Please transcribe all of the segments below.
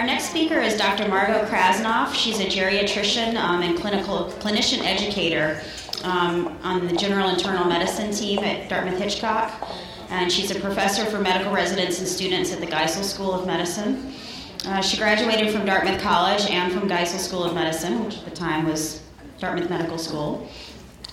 Our next speaker is Dr. Margo Krasnoff. She's a geriatrician um, and clinical clinician educator um, on the general internal medicine team at Dartmouth Hitchcock. And she's a professor for medical residents and students at the Geisel School of Medicine. Uh, she graduated from Dartmouth College and from Geisel School of Medicine, which at the time was Dartmouth Medical School.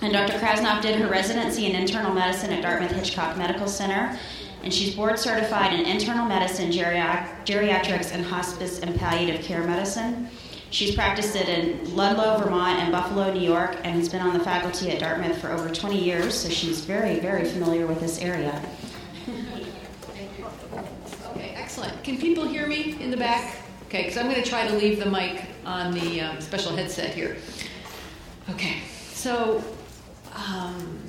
And Dr. Krasnoff did her residency in internal medicine at Dartmouth Hitchcock Medical Center. And she's board certified in internal medicine, geriatrics, and hospice and palliative care medicine. She's practiced it in Ludlow, Vermont, and Buffalo, New York, and has been on the faculty at Dartmouth for over 20 years, so she's very, very familiar with this area. Okay, excellent. Can people hear me in the back? Okay, because I'm going to try to leave the mic on the um, special headset here. Okay, so um,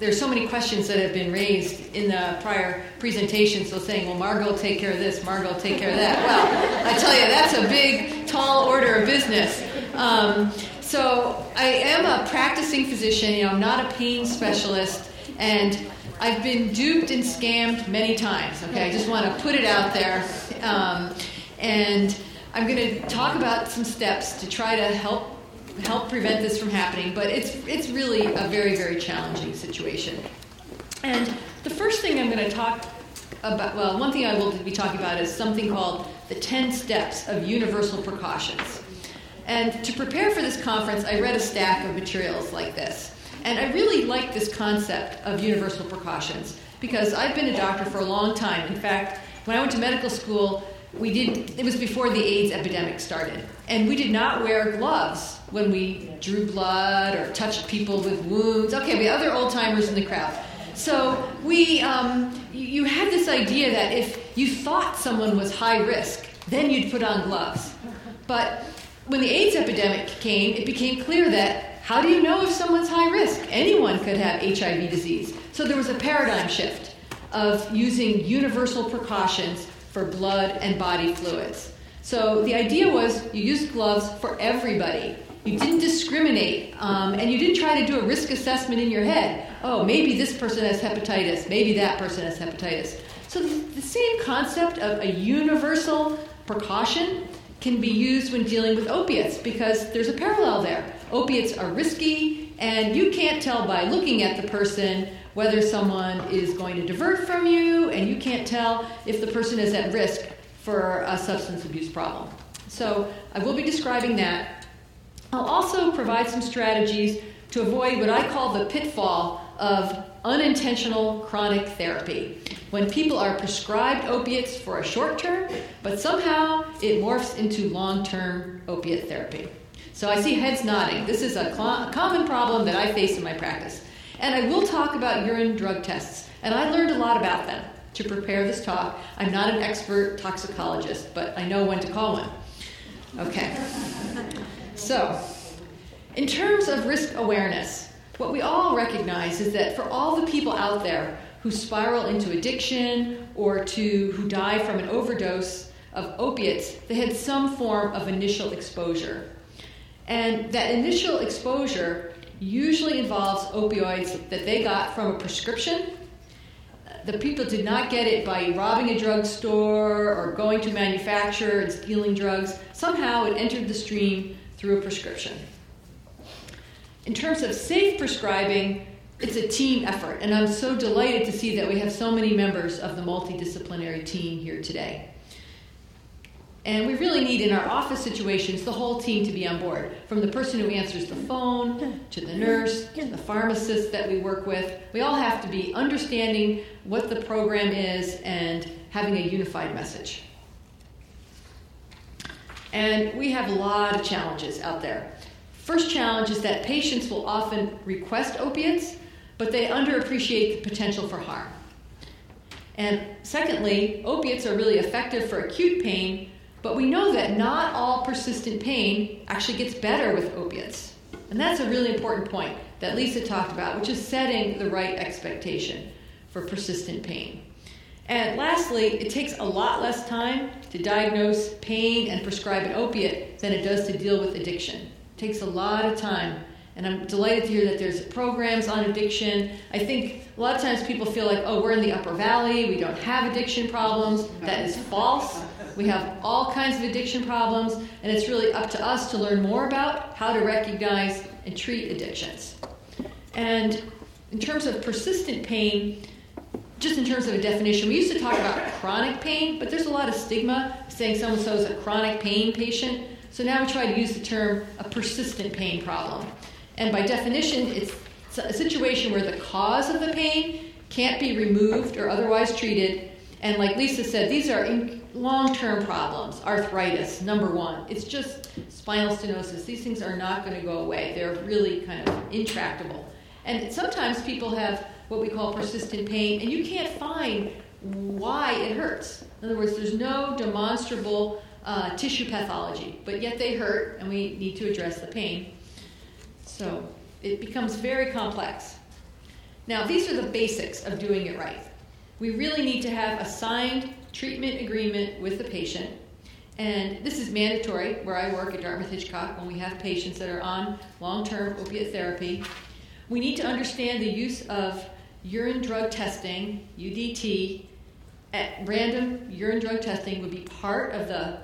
there's so many questions that have been raised in the prior presentation. So saying, well, Margo take care of this, Margo take care of that. Well, I tell you, that's a big, tall order of business. Um, so I am a practicing physician. You know, I'm not a pain specialist, and I've been duped and scammed many times. Okay, I just want to put it out there, um, and I'm going to talk about some steps to try to help help prevent this from happening, but it's, it's really a very, very challenging situation. And the first thing I'm going to talk about, well, one thing I will be talking about is something called the 10 steps of universal precautions. And to prepare for this conference, I read a stack of materials like this. And I really like this concept of universal precautions because I've been a doctor for a long time. In fact, when I went to medical school, we did it was before the AIDS epidemic started, and we did not wear gloves when we drew blood or touched people with wounds. Okay, we other old timers in the crowd. So we, um, you had this idea that if you thought someone was high risk, then you'd put on gloves. But when the AIDS epidemic came, it became clear that how do you know if someone's high risk? Anyone could have HIV disease. So there was a paradigm shift of using universal precautions for blood and body fluids. So the idea was you used gloves for everybody. You didn't discriminate, um, and you didn't try to do a risk assessment in your head. Oh, maybe this person has hepatitis, maybe that person has hepatitis. So the same concept of a universal precaution can be used when dealing with opiates because there's a parallel there. Opiates are risky, and you can't tell by looking at the person whether someone is going to divert from you, and you can't tell if the person is at risk for a substance abuse problem. So I will be describing that I'll also provide some strategies to avoid what I call the pitfall of unintentional chronic therapy. When people are prescribed opiates for a short term, but somehow it morphs into long term opiate therapy. So I see heads nodding. This is a, cl- a common problem that I face in my practice. And I will talk about urine drug tests, and I learned a lot about them to prepare this talk. I'm not an expert toxicologist, but I know when to call one. Okay. So, in terms of risk awareness, what we all recognize is that for all the people out there who spiral into addiction or to who die from an overdose of opiates, they had some form of initial exposure. And that initial exposure usually involves opioids that they got from a prescription. The people did not get it by robbing a drugstore or going to a manufacturer and stealing drugs. Somehow it entered the stream through a prescription. In terms of safe prescribing, it's a team effort, and I'm so delighted to see that we have so many members of the multidisciplinary team here today. And we really need, in our office situations, the whole team to be on board from the person who answers the phone, to the nurse, to the pharmacist that we work with. We all have to be understanding what the program is and having a unified message. And we have a lot of challenges out there. First challenge is that patients will often request opiates, but they underappreciate the potential for harm. And secondly, opiates are really effective for acute pain, but we know that not all persistent pain actually gets better with opiates. And that's a really important point that Lisa talked about, which is setting the right expectation for persistent pain. And lastly, it takes a lot less time to diagnose pain and prescribe an opiate than it does to deal with addiction. It takes a lot of time And I'm delighted to hear that there's programs on addiction. I think a lot of times people feel like, oh, we're in the upper valley, we don't have addiction problems. That is false. We have all kinds of addiction problems, and it's really up to us to learn more about how to recognize and treat addictions. And in terms of persistent pain, just in terms of a definition, we used to talk about chronic pain, but there's a lot of stigma saying so and so is a chronic pain patient. So now we try to use the term a persistent pain problem. And by definition, it's a situation where the cause of the pain can't be removed or otherwise treated. And like Lisa said, these are long term problems. Arthritis, number one. It's just spinal stenosis. These things are not going to go away, they're really kind of intractable. And sometimes people have what we call persistent pain, and you can't find why it hurts. In other words, there's no demonstrable uh, tissue pathology, but yet they hurt, and we need to address the pain. So it becomes very complex. Now, these are the basics of doing it right. We really need to have a signed treatment agreement with the patient. And this is mandatory where I work at Dartmouth Hitchcock when we have patients that are on long term opiate therapy. We need to understand the use of urine drug testing, UDT, at random urine drug testing would be part of the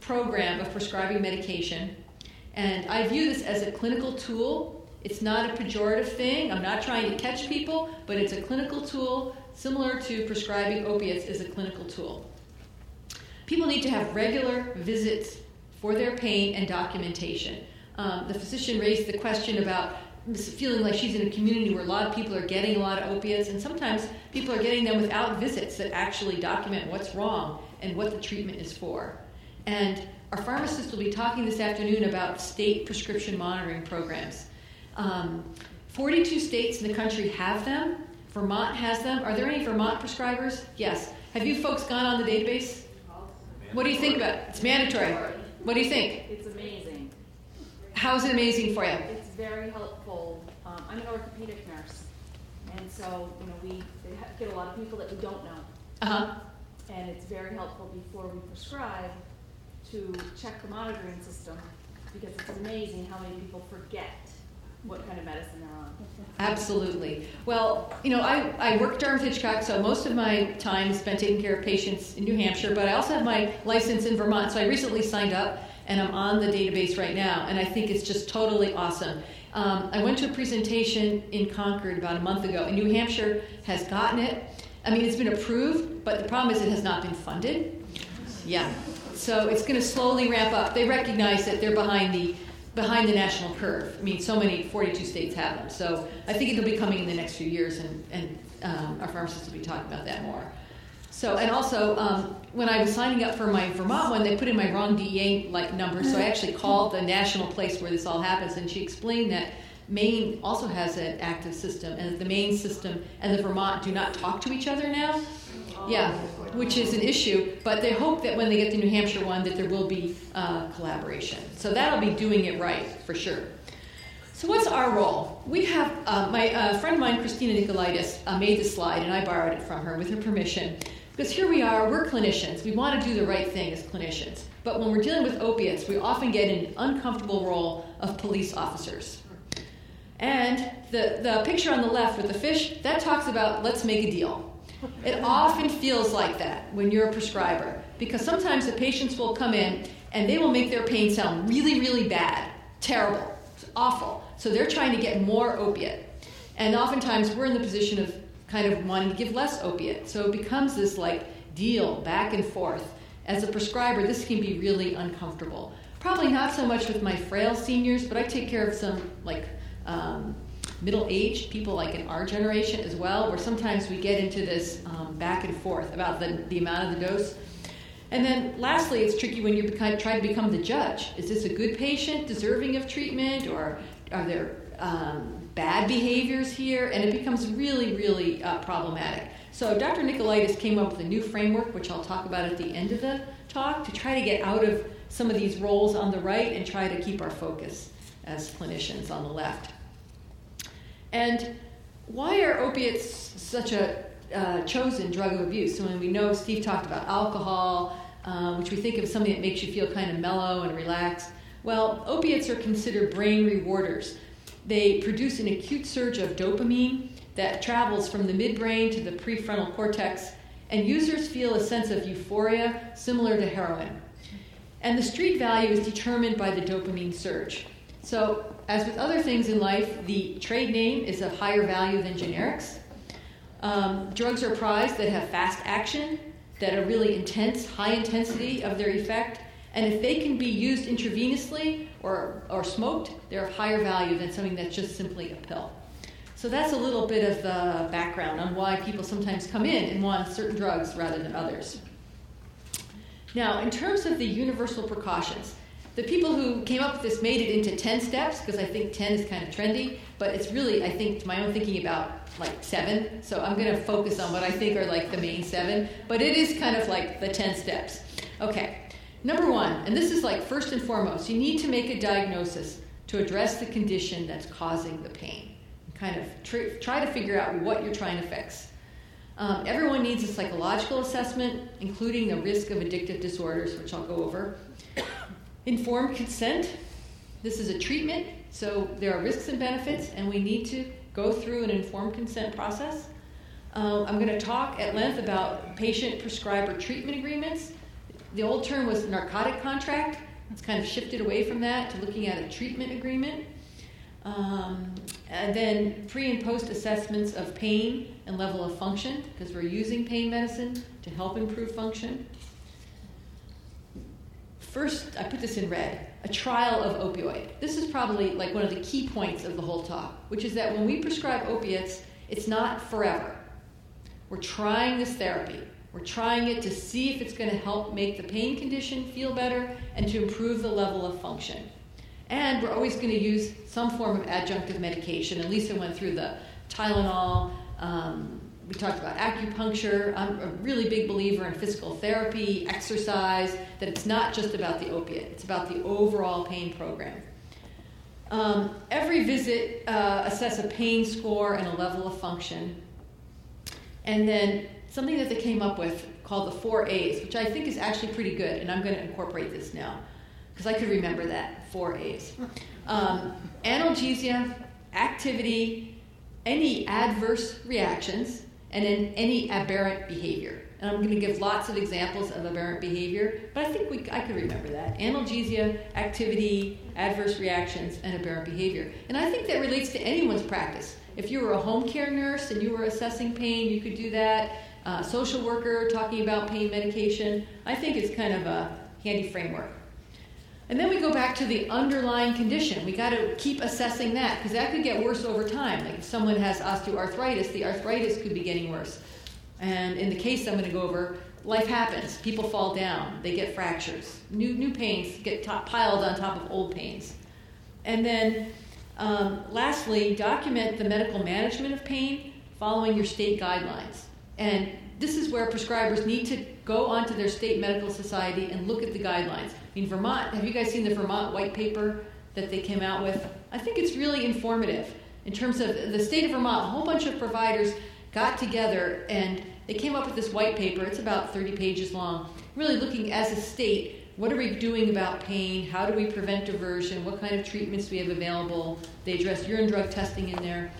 program of prescribing medication. And I view this as a clinical tool. It's not a pejorative thing. I'm not trying to catch people, but it's a clinical tool similar to prescribing opiates is a clinical tool. People need to have regular visits for their pain and documentation. Um, the physician raised the question about feeling like she's in a community where a lot of people are getting a lot of opiates, and sometimes people are getting them without visits that actually document what's wrong and what the treatment is for. And our pharmacist will be talking this afternoon about state prescription monitoring programs. Um, 42 states in the country have them. Vermont has them. Are there any Vermont prescribers? Yes. Have you folks gone on the database? What do you think about it? It's mandatory. What do you think? It's amazing. How is it amazing for you? It's very helpful. Um, I'm an orthopedic nurse, and so you know we get a lot of people that we don't know. Uh huh. And it's very helpful before we prescribe to check the monitoring system because it's amazing how many people forget what kind of medicine they're on. Absolutely. Well, you know, I, I work Dartmouth Hitchcock, so most of my time is spent taking care of patients in New Hampshire, but I also have my license in Vermont, so I recently signed up and I'm on the database right now, and I think it's just totally awesome. Um, I went to a presentation in Concord about a month ago, and New Hampshire has gotten it. I mean, it's been approved, but the problem is it has not been funded. Yeah. So it's going to slowly ramp up. They recognize that they're behind the behind the national curve. I mean, so many 42 states have them. So I think it'll be coming in the next few years, and, and um, our pharmacists will be talking about that more. So, and also, um, when I was signing up for my Vermont one, they put in my wrong DEA like number. So I actually called the national place where this all happens, and she explained that Maine also has an active system, and the Maine system and the Vermont do not talk to each other now. Yeah, which is an issue, but they hope that when they get the New Hampshire one, that there will be uh, collaboration. So that'll be doing it right for sure. So what's our role? We have uh, my uh, friend of mine, Christina Nicolaidis, uh, made this slide, and I borrowed it from her with her permission. Because here we are, we're clinicians. We want to do the right thing as clinicians. But when we're dealing with opiates, we often get an uncomfortable role of police officers. And the, the picture on the left with the fish, that talks about let's make a deal. It often feels like that when you're a prescriber because sometimes the patients will come in and they will make their pain sound really, really bad, terrible, awful. So they're trying to get more opiate. And oftentimes we're in the position of kind of wanting to give less opiate. So it becomes this like deal back and forth. As a prescriber, this can be really uncomfortable. Probably not so much with my frail seniors, but I take care of some like um, middle aged people like in our generation as well, where sometimes we get into this um, back and forth about the, the amount of the dose. And then lastly, it's tricky when you try to become the judge. Is this a good patient deserving of treatment, or are there um, bad behaviors here? And it becomes really, really uh, problematic. So Dr. Nicolaidis came up with a new framework, which I'll talk about at the end of the talk, to try to get out of some of these roles on the right and try to keep our focus as clinicians on the left. And why are opiates such a uh, chosen drug of abuse? So when we know Steve talked about alcohol, um, which we think of as something that makes you feel kind of mellow and relaxed. Well, opiates are considered brain rewarders. they produce an acute surge of dopamine that travels from the midbrain to the prefrontal cortex, and users feel a sense of euphoria similar to heroin. And the street value is determined by the dopamine surge. So, as with other things in life, the trade name is of higher value than generics. Um, drugs are prized that have fast action, that are really intense, high intensity of their effect, and if they can be used intravenously or, or smoked, they're of higher value than something that's just simply a pill. So that's a little bit of the background on why people sometimes come in and want certain drugs rather than others. Now, in terms of the universal precautions, the people who came up with this made it into 10 steps because I think 10 is kind of trendy, but it's really, I think, to my own thinking about like seven. So I'm going to focus on what I think are like the main seven, but it is kind of like the 10 steps. Okay, number one, and this is like first and foremost, you need to make a diagnosis to address the condition that's causing the pain. Kind of tr- try to figure out what you're trying to fix. Um, everyone needs a psychological assessment, including the risk of addictive disorders, which I'll go over. Informed consent. This is a treatment, so there are risks and benefits, and we need to go through an informed consent process. Uh, I'm going to talk at length about patient prescriber treatment agreements. The old term was narcotic contract. It's kind of shifted away from that to looking at a treatment agreement. Um, and then pre and post assessments of pain and level of function, because we're using pain medicine to help improve function. First, I put this in red a trial of opioid. This is probably like one of the key points of the whole talk, which is that when we prescribe opiates, it's not forever. We're trying this therapy. We're trying it to see if it's going to help make the pain condition feel better and to improve the level of function. And we're always going to use some form of adjunctive medication. And Lisa went through the Tylenol. Um, we talked about acupuncture. I'm a really big believer in physical therapy, exercise, that it's not just about the opiate, it's about the overall pain program. Um, every visit, uh, assess a pain score and a level of function. And then something that they came up with called the four A's, which I think is actually pretty good, and I'm going to incorporate this now because I could remember that four A's. Um, analgesia, activity, any adverse reactions, and then any aberrant behavior. And I'm going to give lots of examples of aberrant behavior, but I think we, I could remember that. Analgesia, activity, adverse reactions, and aberrant behavior. And I think that relates to anyone's practice. If you were a home care nurse and you were assessing pain, you could do that. Uh, social worker talking about pain medication. I think it's kind of a handy framework. And then we go back to the underlying condition. We got to keep assessing that because that could get worse over time. Like if someone has osteoarthritis, the arthritis could be getting worse. And in the case I'm going to go over, life happens. People fall down, they get fractures. New, new pains get piled on top of old pains. And then um, lastly, document the medical management of pain following your state guidelines. And this is where prescribers need to go onto their state medical society and look at the guidelines. I mean, Vermont, have you guys seen the Vermont white paper that they came out with? I think it's really informative in terms of the state of Vermont. A whole bunch of providers got together and they came up with this white paper. It's about 30 pages long, really looking as a state what are we doing about pain? How do we prevent diversion? What kind of treatments do we have available? They address urine drug testing in there.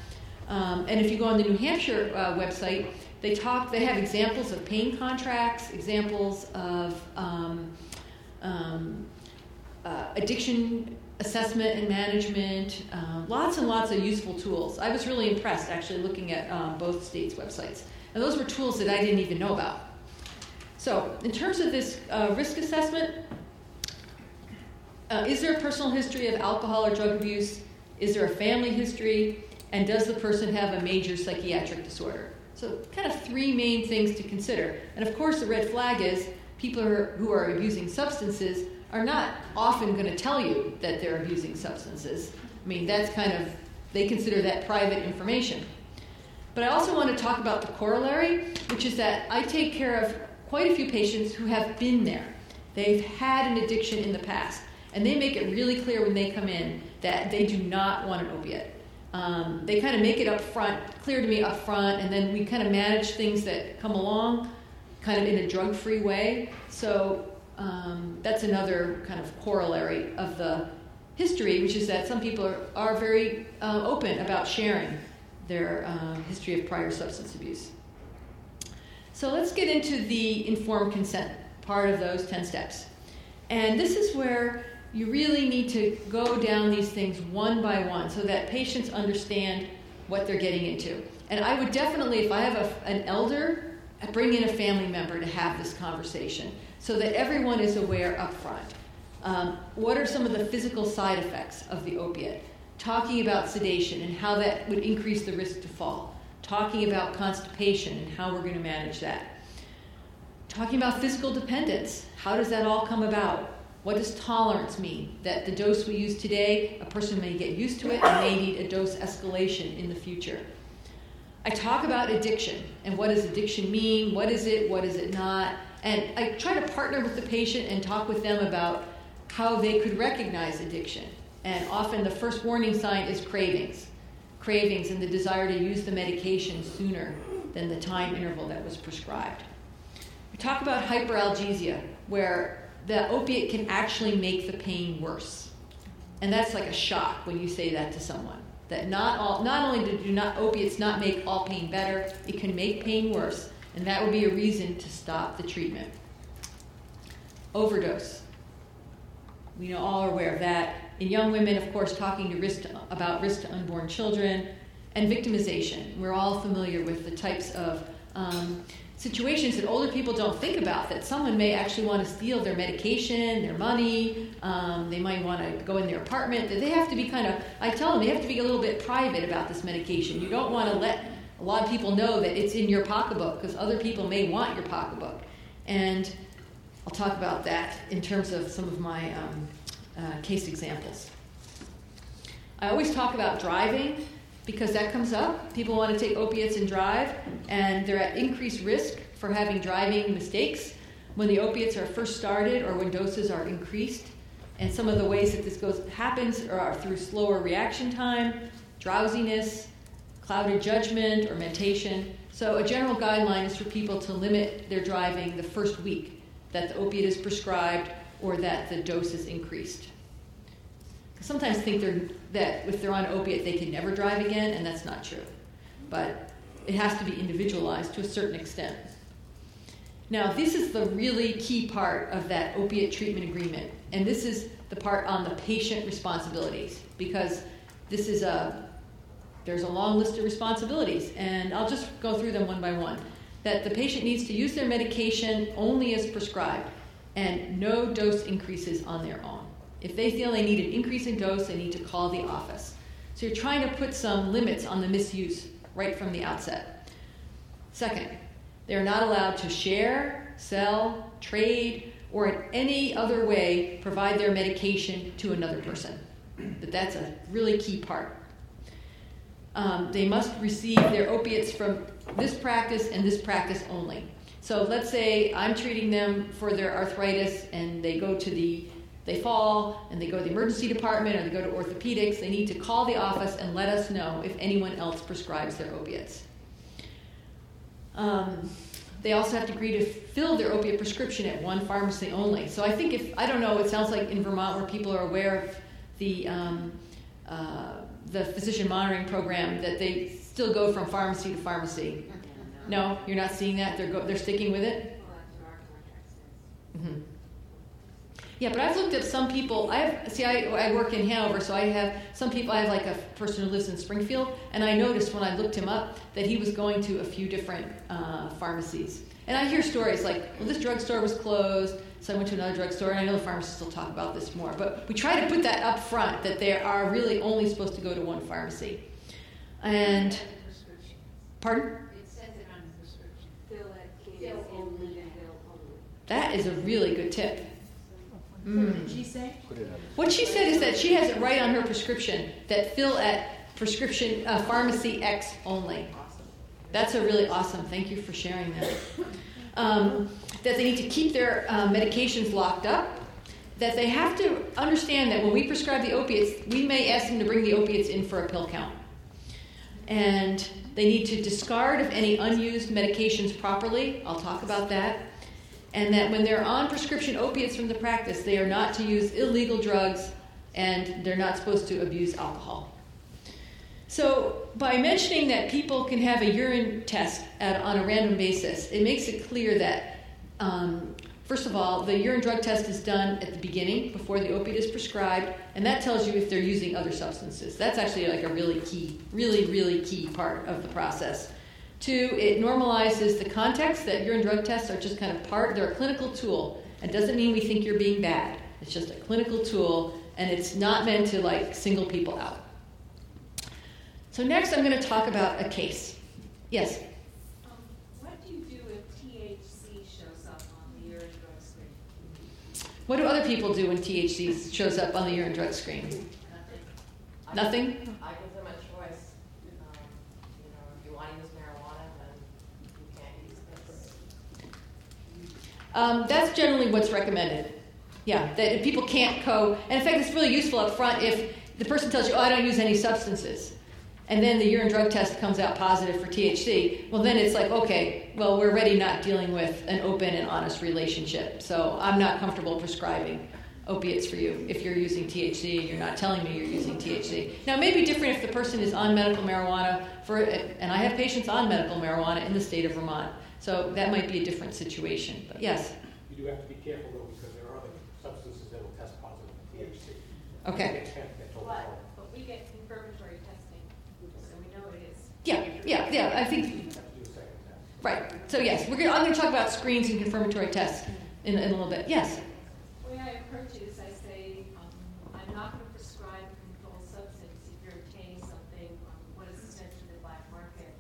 Um, and if you go on the New Hampshire uh, website, they talk, they have examples of pain contracts, examples of um, um, uh, addiction assessment and management, uh, lots and lots of useful tools. I was really impressed actually looking at um, both states' websites. And those were tools that I didn't even know about. So, in terms of this uh, risk assessment, uh, is there a personal history of alcohol or drug abuse? Is there a family history? And does the person have a major psychiatric disorder? So, kind of three main things to consider. And of course, the red flag is people who are abusing substances are not often going to tell you that they're abusing substances. I mean, that's kind of, they consider that private information. But I also want to talk about the corollary, which is that I take care of quite a few patients who have been there. They've had an addiction in the past, and they make it really clear when they come in that they do not want an opiate. Um, they kind of make it up front, clear to me up front, and then we kind of manage things that come along kind of in a drug free way. So um, that's another kind of corollary of the history, which is that some people are, are very uh, open about sharing their uh, history of prior substance abuse. So let's get into the informed consent part of those 10 steps. And this is where you really need to go down these things one by one so that patients understand what they're getting into. And I would definitely, if I have a, an elder, bring in a family member to have this conversation so that everyone is aware up front. Um, what are some of the physical side effects of the opiate? Talking about sedation and how that would increase the risk to fall. Talking about constipation and how we're going to manage that. Talking about physical dependence. How does that all come about? What does tolerance mean? That the dose we use today, a person may get used to it and may need a dose escalation in the future. I talk about addiction and what does addiction mean? What is it? What is it not? And I try to partner with the patient and talk with them about how they could recognize addiction. And often the first warning sign is cravings. Cravings and the desire to use the medication sooner than the time interval that was prescribed. We talk about hyperalgesia, where the opiate can actually make the pain worse. And that's like a shock when you say that to someone. That not all not only do not opiates not make all pain better, it can make pain worse, and that would be a reason to stop the treatment. Overdose. We know all are aware of that. In young women, of course, talking to risk to, about risk to unborn children and victimization. We're all familiar with the types of um, situations that older people don't think about that someone may actually want to steal their medication, their money, um, they might want to go in their apartment, that they have to be kind of, I tell them, they have to be a little bit private about this medication. You don't want to let a lot of people know that it's in your pocketbook because other people may want your pocketbook. And I'll talk about that in terms of some of my um, uh, case examples. I always talk about driving because that comes up. People want to take opiates and drive, and they're at increased risk for having driving mistakes when the opiates are first started or when doses are increased. And some of the ways that this goes happens are through slower reaction time, drowsiness, clouded judgment, or mentation. So a general guideline is for people to limit their driving the first week that the opiate is prescribed or that the dose is increased sometimes think they're, that if they're on opiate, they can never drive again, and that's not true. But it has to be individualized to a certain extent. Now, this is the really key part of that opiate treatment agreement, and this is the part on the patient responsibilities because this is a there's a long list of responsibilities, and I'll just go through them one by one. That the patient needs to use their medication only as prescribed, and no dose increases on their own. If they feel they need an increase in dose, they need to call the office. So you're trying to put some limits on the misuse right from the outset. Second, they're not allowed to share, sell, trade, or in any other way provide their medication to another person. But that's a really key part. Um, they must receive their opiates from this practice and this practice only. So let's say I'm treating them for their arthritis and they go to the they fall and they go to the emergency department or they go to orthopedics, they need to call the office and let us know if anyone else prescribes their opiates. Um, they also have to agree to fill their opiate prescription at one pharmacy only. So I think if, I don't know, it sounds like in Vermont where people are aware of the, um, uh, the physician monitoring program that they still go from pharmacy to pharmacy. No, you're not seeing that? They're, go, they're sticking with it? Mm-hmm. Yeah, but I've looked at some people. I have see, I, I work in Hanover, so I have some people. I have like a person who lives in Springfield, and I noticed when I looked him up that he was going to a few different uh, pharmacies. And I hear stories like, well, this drugstore was closed, so I went to another drugstore, and I know the pharmacists will talk about this more. But we try to put that up front that they are really only supposed to go to one pharmacy. And pardon? That is a really good tip. Mm. What did she say? What she said is that she has it right on her prescription that fill at prescription uh, pharmacy X only. That's a really awesome. Thank you for sharing that. Um, that they need to keep their uh, medications locked up. That they have to understand that when we prescribe the opiates, we may ask them to bring the opiates in for a pill count. And they need to discard of any unused medications properly. I'll talk about that and that when they're on prescription opiates from the practice, they are not to use illegal drugs and they're not supposed to abuse alcohol. So, by mentioning that people can have a urine test at, on a random basis, it makes it clear that, um, first of all, the urine drug test is done at the beginning before the opiate is prescribed, and that tells you if they're using other substances. That's actually like a really key, really, really key part of the process. Two, it normalizes the context that urine drug tests are just kind of part, they're a clinical tool. It doesn't mean we think you're being bad. It's just a clinical tool, and it's not meant to like single people out. So next, I'm going to talk about a case. Yes. Um, what do you do if THC shows up on the urine drug screen? What do other people do when THC shows up on the urine drug screen? Nothing. Nothing? I give them a choice. Um, you know, if you want to use marijuana, then you can't use this. Um, that's generally what's recommended. Yeah, that people can't co, and in fact, it's really useful up front if the person tells you, "Oh, I don't use any substances," and then the urine drug test comes out positive for THC. Well, then it's like, okay, well, we're already not dealing with an open and honest relationship, so I'm not comfortable prescribing opiates for you if you're using THC and you're not telling me you're using THC. Now, it may be different if the person is on medical marijuana for, and I have patients on medical marijuana in the state of Vermont, so that might be a different situation. But yes. You do have to be careful though, because there are other substances that will test positive for THC. Okay. You can't get told But, but we get confirmatory testing, so we know it is. Yeah, yeah, yeah. I think You have to do a second test. right. So yes, we're gonna, I'm going to talk about screens and confirmatory tests in, in a little bit. Yes. The way I approach it is I say, um, I'm not gonna prescribe a controlled substance if you're obtaining something on what is essentially the black market,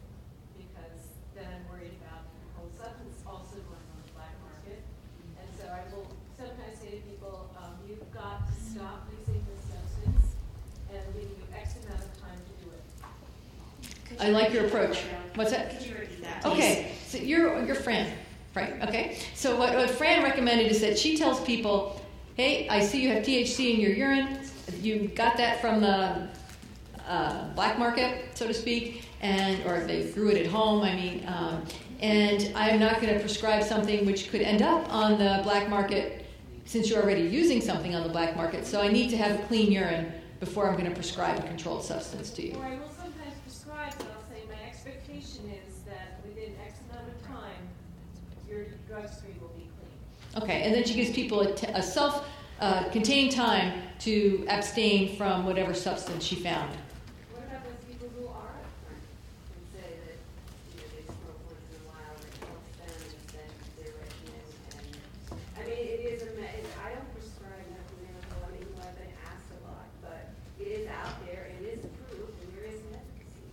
because then I'm worried about the controlled substance also going on the black market. And so I will sometimes say to people, um, you've got to stop using this substance, and I'll give you X amount of time to do it. I like your approach. What's that? Could you repeat that. Okay, so you're you're Fran, right? Okay. So what, what Fran recommended is that she tells people, "Hey, I see you have THC in your urine. You got that from the uh, black market, so to speak, and or they grew it at home. I mean, um, and I'm not going to prescribe something which could end up on the black market since you're already using something on the black market. So I need to have a clean urine before I'm going to prescribe a controlled substance to you." Or I will sometimes prescribe, but I'll say my expectation is that within X amount of time, your drug screen will be clean. Okay, and then she gives people a, t- a self uh, contained time to abstain from whatever substance she found. What about those people who are upfront and say that, you know, they smoke once in a while and it helps them and then their regimen and, I mean, it is a, me- it- I don't prescribe medical marijuana, even though I've been asked a lot, but it is out there, it is approved, and there is an efficacy.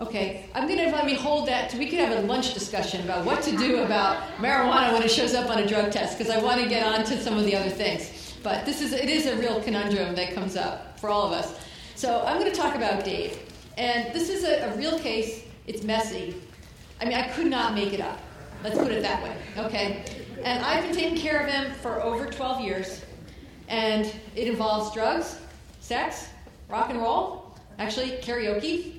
Okay, I'm gonna let me hold that. We could have a lunch discussion about what to do about marijuana when it shows up on a drug test, because I want to get on to some of the other things. But this is it is a real conundrum that comes up for all of us. So I'm going to talk about Dave, and this is a, a real case. It's messy. I mean, I could not make it up. Let's put it that way. Okay, and I've been taking care of him for over 12 years, and it involves drugs, sex, rock and roll, actually karaoke.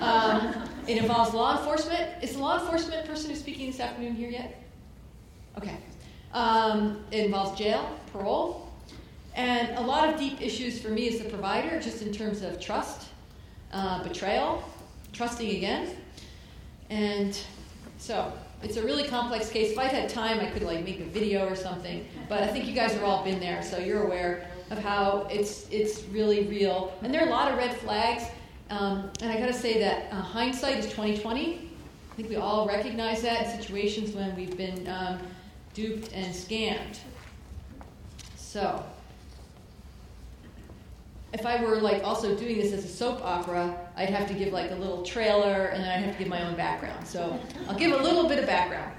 Um, it involves law enforcement. Is the law enforcement person who's speaking this afternoon here yet? Okay. Um, it involves jail, parole, and a lot of deep issues for me as the provider, just in terms of trust, uh, betrayal, trusting again. And so it's a really complex case. If I had time, I could like make a video or something. But I think you guys have all been there, so you're aware of how it's it's really real. And there are a lot of red flags. Um, and I got to say that uh, hindsight is 2020. I think we all recognize that in situations when we've been um, duped and scammed. So, if I were like also doing this as a soap opera, I'd have to give like a little trailer and then I'd have to give my own background. So, I'll give a little bit of background.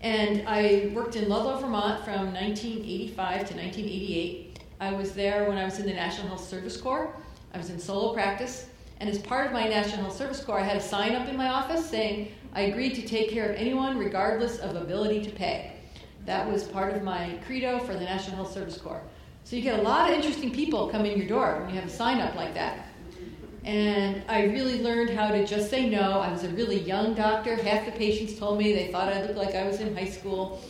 And I worked in Ludlow, Vermont from 1985 to 1988. I was there when I was in the National Health Service Corps. I was in solo practice. And as part of my National Health Service Corps, I had a sign up in my office saying, I agreed to take care of anyone regardless of ability to pay. That was part of my credo for the National Health Service Corps. So you get a lot of interesting people come in your door when you have a sign up like that. And I really learned how to just say no. I was a really young doctor. Half the patients told me they thought I looked like I was in high school.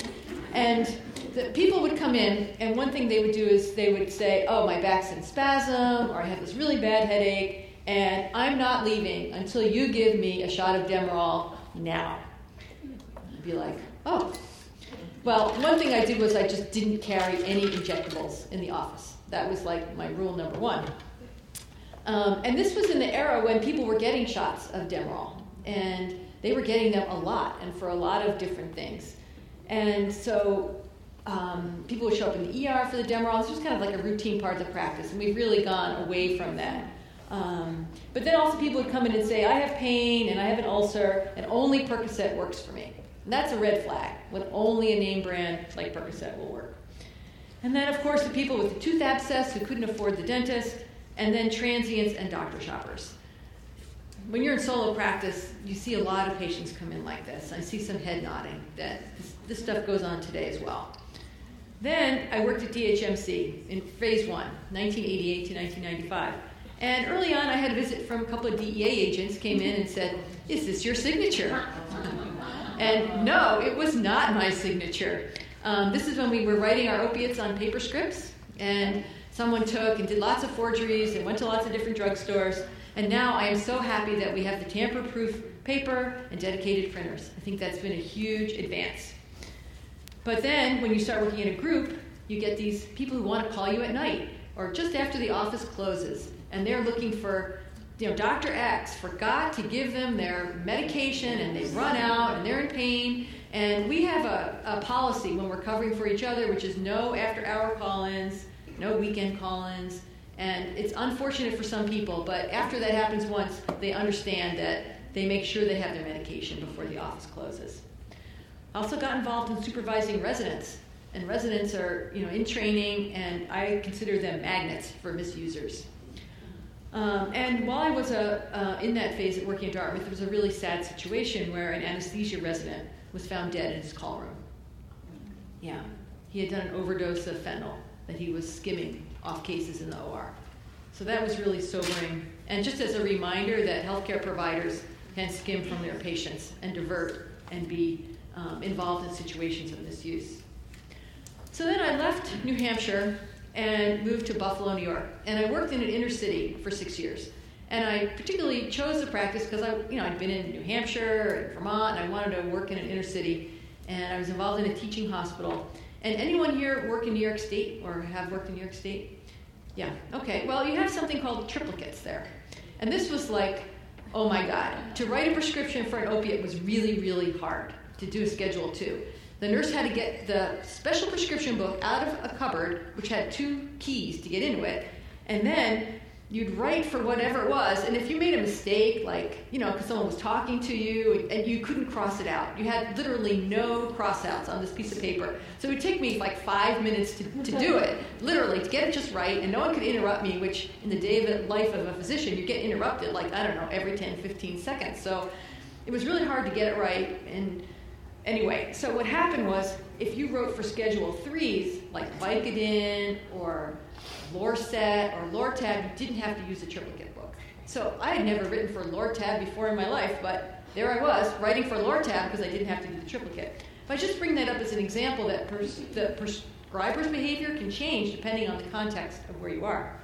And the people would come in, and one thing they would do is they would say, "Oh, my back's in spasm," or "I have this really bad headache, and I'm not leaving until you give me a shot of Demerol now." I'd be like, "Oh." Well, one thing I did was I just didn't carry any injectables in the office. That was like my rule number one. Um, and this was in the era when people were getting shots of Demerol, and they were getting them a lot and for a lot of different things. And so um, people would show up in the ER for the Demerol. This was kind of like a routine part of the practice, and we've really gone away from that. Um, but then also people would come in and say, I have pain and I have an ulcer, and only Percocet works for me. And that's a red flag when only a name brand like Percocet will work. And then, of course, the people with the tooth abscess who couldn't afford the dentist, and then transients and doctor shoppers. When you're in solo practice, you see a lot of patients come in like this. I see some head nodding that this, this stuff goes on today as well. Then I worked at DHMC in phase one, 1988 to 1995. And early on, I had a visit from a couple of DEA agents came in and said, Is this your signature? And no, it was not my signature. Um, this is when we were writing our opiates on paper scripts, and someone took and did lots of forgeries and went to lots of different drugstores. And now I am so happy that we have the tamper proof paper and dedicated printers. I think that's been a huge advance. But then when you start working in a group, you get these people who want to call you at night or just after the office closes, and they're looking for, you know, Dr. X forgot to give them their medication and they run out and they're in pain. And we have a, a policy when we're covering for each other, which is no after hour call ins, no weekend call ins. And it's unfortunate for some people, but after that happens once, they understand that they make sure they have their medication before the office closes. I also got involved in supervising residents. And residents are, you know, in training, and I consider them magnets for misusers. Um, and while I was uh, uh, in that phase at working at Dartmouth, there was a really sad situation where an anesthesia resident was found dead in his call room. Yeah, he had done an overdose of fentanyl that he was skimming off cases in the OR. So that was really sobering. And just as a reminder that healthcare providers can skim from their patients and divert and be um, involved in situations of misuse. So then I left New Hampshire and moved to Buffalo, New York. And I worked in an inner city for six years. And I particularly chose the practice because I, you know, I'd been in New Hampshire and Vermont, and I wanted to work in an inner city. And I was involved in a teaching hospital. And anyone here work in New York State or have worked in New York State? Yeah. Okay. Well, you have something called triplicates there. And this was like, oh my God. To write a prescription for an opiate was really, really hard to do a Schedule 2. The nurse had to get the special prescription book out of a cupboard, which had two keys to get into it, and then you'd write for whatever it was. And if you made a mistake, like, you know, because someone was talking to you and you couldn't cross it out, you had literally no crossouts on this piece of paper. So it would take me like five minutes to, to do it, literally, to get it just right, and no one could interrupt me, which in the day of life of a physician, you get interrupted like, I don't know, every 10, 15 seconds. So it was really hard to get it right. And anyway, so what happened was if you wrote for Schedule 3s, like Vicodin or Lorcet or Lortab, you didn't have to use a triplicate book. So I had never written for Lortab before in my life, but there I was writing for Lortab because I didn't have to do the triplicate. If I just bring that up as an example that pers- the prescriber's behavior can change depending on the context of where you are.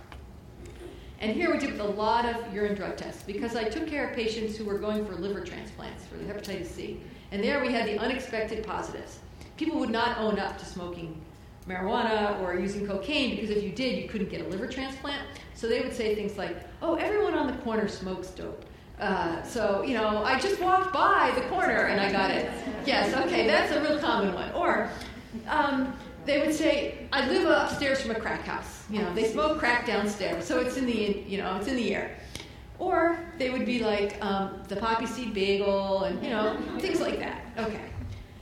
And here we did a lot of urine drug tests because I took care of patients who were going for liver transplants for the hepatitis C. And there we had the unexpected positives. People would not own up to smoking marijuana or using cocaine because if you did, you couldn't get a liver transplant. So they would say things like, oh, everyone on the corner smokes dope. Uh, so, you know, I just walked by the corner and I got it. Yes, okay, that's a real common one. Or um, they would say, I live upstairs from a crack house. You know, they smoke crack downstairs, so it's in the, you know, it's in the air. Or they would be like um, the poppy seed bagel and, you know, things like that. Okay.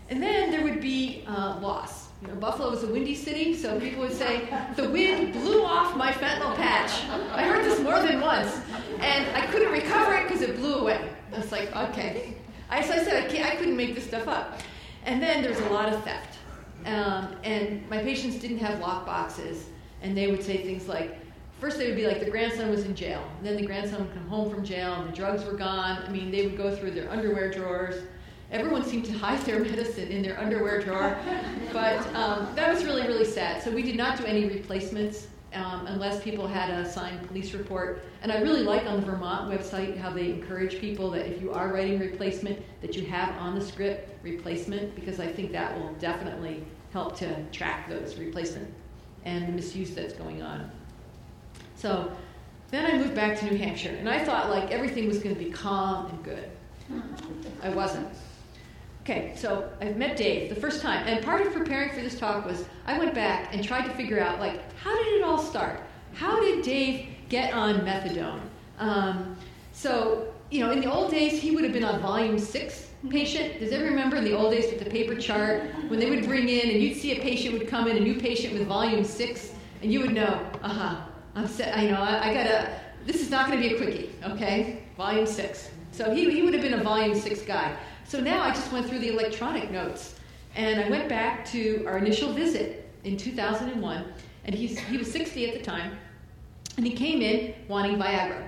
And then there would be uh, loss. You know, Buffalo was a windy city, so people would say, the wind blew off my fentanyl patch. I heard this more than once. And I couldn't recover it because it blew away. I was like, okay. As I said, I, I couldn't make this stuff up. And then there's a lot of theft. Um, and my patients didn't have lock boxes, and they would say things like, first they would be like, the grandson was in jail. And then the grandson would come home from jail, and the drugs were gone. I mean, they would go through their underwear drawers Everyone seemed to hide their medicine in their underwear drawer. But um, that was really, really sad. So we did not do any replacements um, unless people had a signed police report. And I really like on the Vermont website how they encourage people that if you are writing replacement, that you have on the script replacement, because I think that will definitely help to track those replacement and the misuse that's going on. So then I moved back to New Hampshire, and I thought like everything was going to be calm and good. I wasn't. Okay, so I've met Dave the first time, and part of preparing for this talk was I went back and tried to figure out like how did it all start? How did Dave get on methadone? Um, so you know, in the old days, he would have been on volume six patient. Does everyone remember in the old days with the paper chart when they would bring in and you'd see a patient would come in, a new patient with volume six, and you would know, uh huh, I'm set. I know I, I gotta. This is not going to be a quickie, okay? Volume six. So he, he would have been a volume six guy. So now I just went through the electronic notes and I went back to our initial visit in 2001, and he's, he was 60 at the time, and he came in wanting Viagra.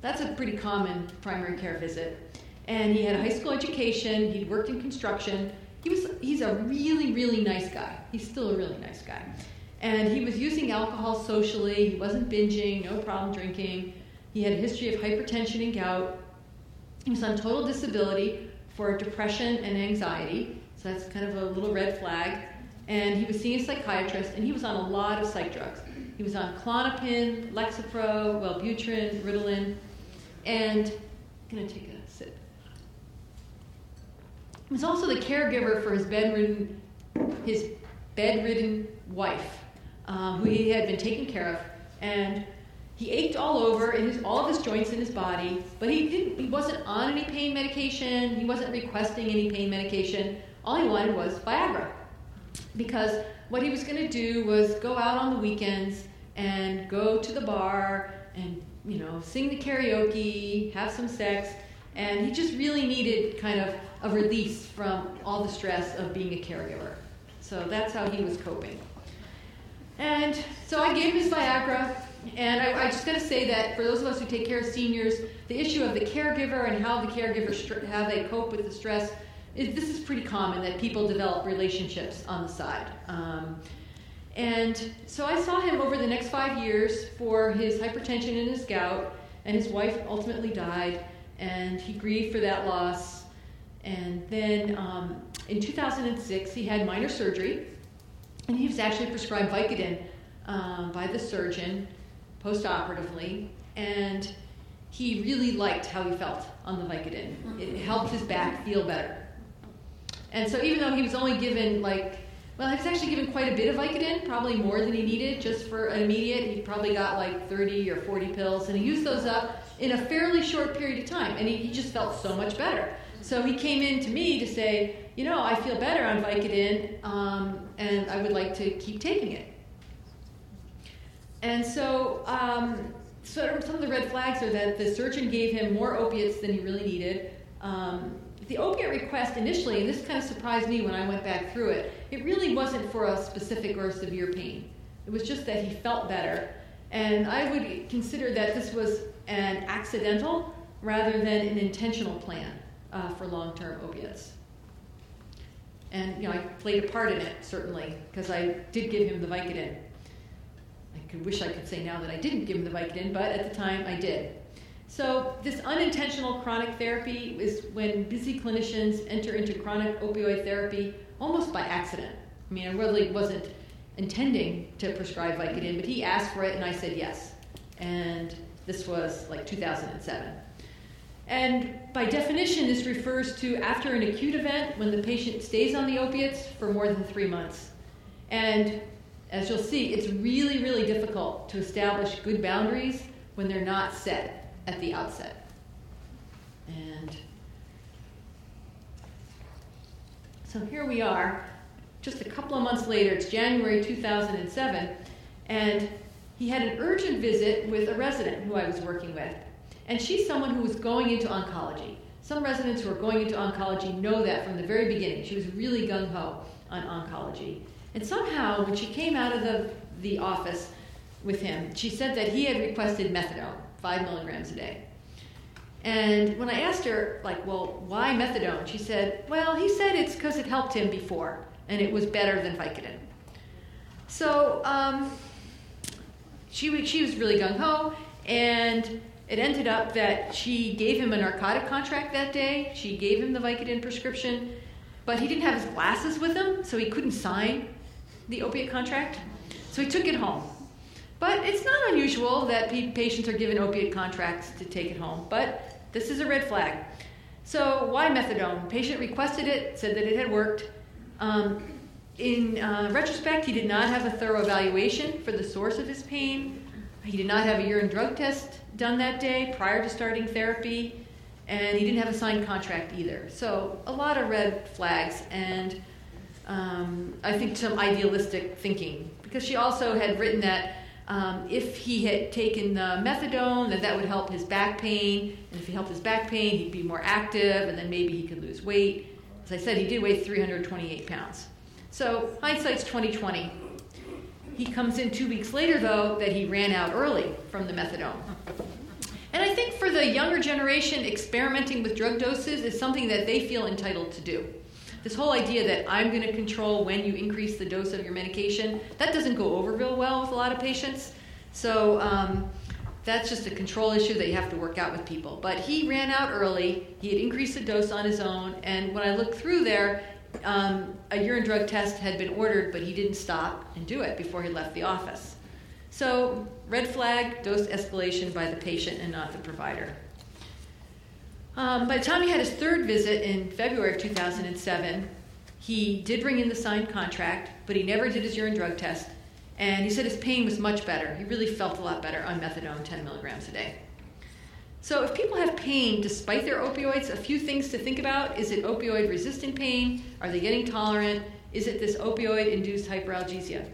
That's a pretty common primary care visit. And he had a high school education, he'd worked in construction. He was, he's a really, really nice guy. He's still a really nice guy. And he was using alcohol socially, he wasn't binging, no problem drinking. He had a history of hypertension and gout. He was on total disability, for depression and anxiety. So that's kind of a little red flag. And he was seeing a psychiatrist, and he was on a lot of psych drugs. He was on Klonopin, Lexapro, Wellbutrin, Ritalin, and I'm going to take a sip. He was also the caregiver for his bedridden, his bedridden wife, uh, who he had been taking care of. And he ached all over in his, all of his joints in his body, but he didn't. He wasn't on any pain medication. He wasn't requesting any pain medication. All he wanted was Viagra, because what he was going to do was go out on the weekends and go to the bar and you know sing the karaoke, have some sex, and he just really needed kind of a release from all the stress of being a caregiver. So that's how he was coping. And so I gave him his Viagra. And I, I just got to say that for those of us who take care of seniors, the issue of the caregiver and how the caregiver how they cope with the stress, is, this is pretty common that people develop relationships on the side. Um, and so I saw him over the next five years for his hypertension and his gout, and his wife ultimately died, and he grieved for that loss. And then um, in 2006, he had minor surgery, and he was actually prescribed Vicodin um, by the surgeon postoperatively, and he really liked how he felt on the Vicodin. It helped his back feel better. And so even though he was only given like, well, he was actually given quite a bit of Vicodin, probably more than he needed just for an immediate. He probably got like 30 or 40 pills, and he used those up in a fairly short period of time, and he, he just felt so much better. So he came in to me to say, you know, I feel better on Vicodin, um, and I would like to keep taking it. And so, um, some of the red flags are that the surgeon gave him more opiates than he really needed. Um, the opiate request initially, and this kind of surprised me when I went back through it, it really wasn't for a specific or severe pain. It was just that he felt better. And I would consider that this was an accidental rather than an intentional plan uh, for long term opiates. And you know, I played a part in it certainly because I did give him the Vicodin. I could wish I could say now that I didn't give him the Vicodin, but at the time I did. So this unintentional chronic therapy is when busy clinicians enter into chronic opioid therapy almost by accident. I mean, I really wasn't intending to prescribe Vicodin, but he asked for it and I said yes. And this was like 2007. And by definition, this refers to after an acute event when the patient stays on the opiates for more than three months. And as you'll see, it's really, really difficult to establish good boundaries when they're not set at the outset. And so here we are, just a couple of months later, it's January 2007, and he had an urgent visit with a resident who I was working with. And she's someone who was going into oncology. Some residents who are going into oncology know that from the very beginning. She was really gung ho on oncology. And somehow, when she came out of the, the office with him, she said that he had requested methadone, five milligrams a day. And when I asked her, like, well, why methadone? She said, well, he said it's because it helped him before and it was better than Vicodin. So um, she, she was really gung ho, and it ended up that she gave him a narcotic contract that day. She gave him the Vicodin prescription, but he didn't have his glasses with him, so he couldn't sign the opiate contract. So he took it home. But it's not unusual that patients are given opiate contracts to take it home, but this is a red flag. So, why methadone? Patient requested it, said that it had worked. Um, in uh, retrospect, he did not have a thorough evaluation for the source of his pain. He did not have a urine drug test done that day prior to starting therapy, and he didn't have a signed contract either. So, a lot of red flags, and um, I think some idealistic thinking. Because she also had written that um, if he had taken the methadone, that that would help his back pain, and if he helped his back pain, he'd be more active, and then maybe he could lose weight. As I said, he did weigh 328 pounds. So hindsight's 2020. He comes in two weeks later, though, that he ran out early from the methadone. And I think for the younger generation, experimenting with drug doses is something that they feel entitled to do. This whole idea that I'm going to control when you increase the dose of your medication, that doesn't go over real well with a lot of patients. So um, that's just a control issue that you have to work out with people. But he ran out early, he had increased the dose on his own, and when I looked through there, um, a urine drug test had been ordered, but he didn't stop and do it before he left the office. So, red flag, dose escalation by the patient and not the provider. Um, by the time he had his third visit in February of 2007, he did bring in the signed contract, but he never did his urine drug test. And he said his pain was much better. He really felt a lot better on methadone, 10 milligrams a day. So, if people have pain despite their opioids, a few things to think about. Is it opioid resistant pain? Are they getting tolerant? Is it this opioid induced hyperalgesia?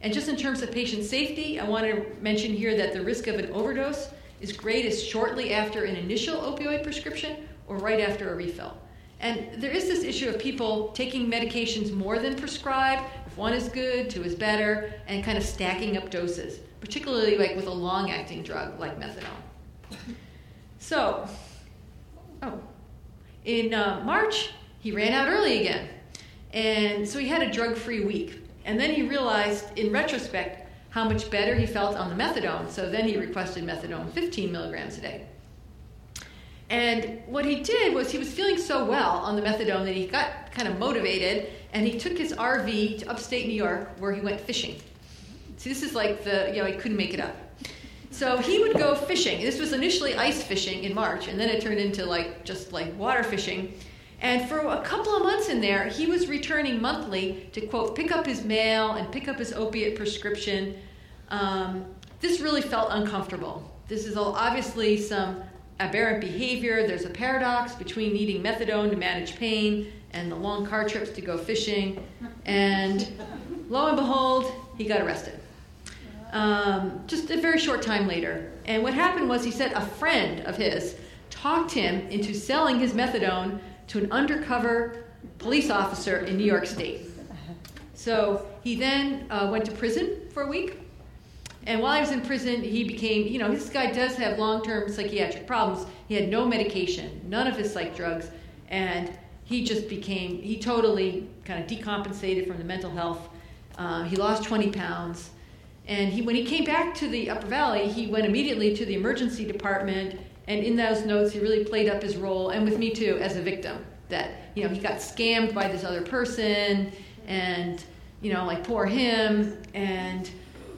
And just in terms of patient safety, I want to mention here that the risk of an overdose is greatest shortly after an initial opioid prescription or right after a refill. And there is this issue of people taking medications more than prescribed. If one is good, two is better, and kind of stacking up doses, particularly like with a long acting drug like methadone. So, oh, in uh, March, he ran out early again. And so he had a drug free week. And then he realized, in retrospect, how much better he felt on the methadone. So then he requested methadone 15 milligrams a day. And what he did was he was feeling so well on the methadone that he got kind of motivated and he took his RV to upstate New York where he went fishing. See, this is like the, you know, he couldn't make it up. So he would go fishing. This was initially ice fishing in March, and then it turned into like just like water fishing. And for a couple of months in there, he was returning monthly to quote pick up his mail and pick up his opiate prescription. Um, this really felt uncomfortable. This is obviously some aberrant behavior. There's a paradox between needing methadone to manage pain and the long car trips to go fishing. And lo and behold, he got arrested um, just a very short time later. And what happened was he said a friend of his talked him into selling his methadone to an undercover police officer in New York State. So he then uh, went to prison for a week. And while he was in prison, he became, you know, this guy does have long term psychiatric problems. He had no medication, none of his psych drugs, and he just became, he totally kind of decompensated from the mental health. Uh, he lost 20 pounds. And he, when he came back to the Upper Valley, he went immediately to the emergency department. And in those notes, he really played up his role, and with me too, as a victim. That you know he got scammed by this other person, and you know like poor him. And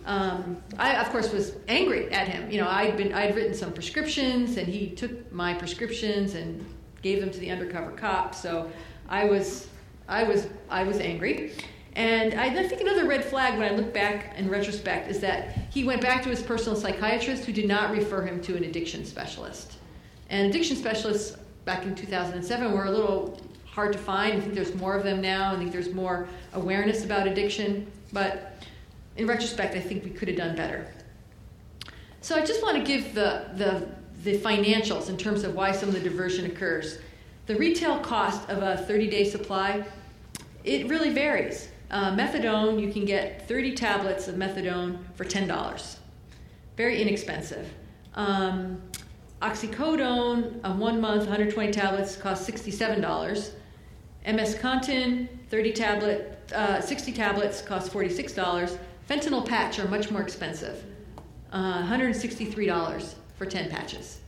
um, I of course was angry at him. You know I'd been I'd written some prescriptions, and he took my prescriptions and gave them to the undercover cop. So I was I was I was angry. And I think another red flag when I look back in retrospect is that he went back to his personal psychiatrist who did not refer him to an addiction specialist. And addiction specialists back in 2007 were a little hard to find. I think there's more of them now. I think there's more awareness about addiction. But in retrospect, I think we could have done better. So I just want to give the, the, the financials in terms of why some of the diversion occurs. The retail cost of a 30 day supply, it really varies. Uh, methadone, you can get 30 tablets of methadone for $10. Very inexpensive. Um, Oxycodone, a one month, 120 tablets, costs $67. MS Contin, 30 tablet, uh, 60 tablets, costs $46. Fentanyl patch are much more expensive, uh, $163 for 10 patches.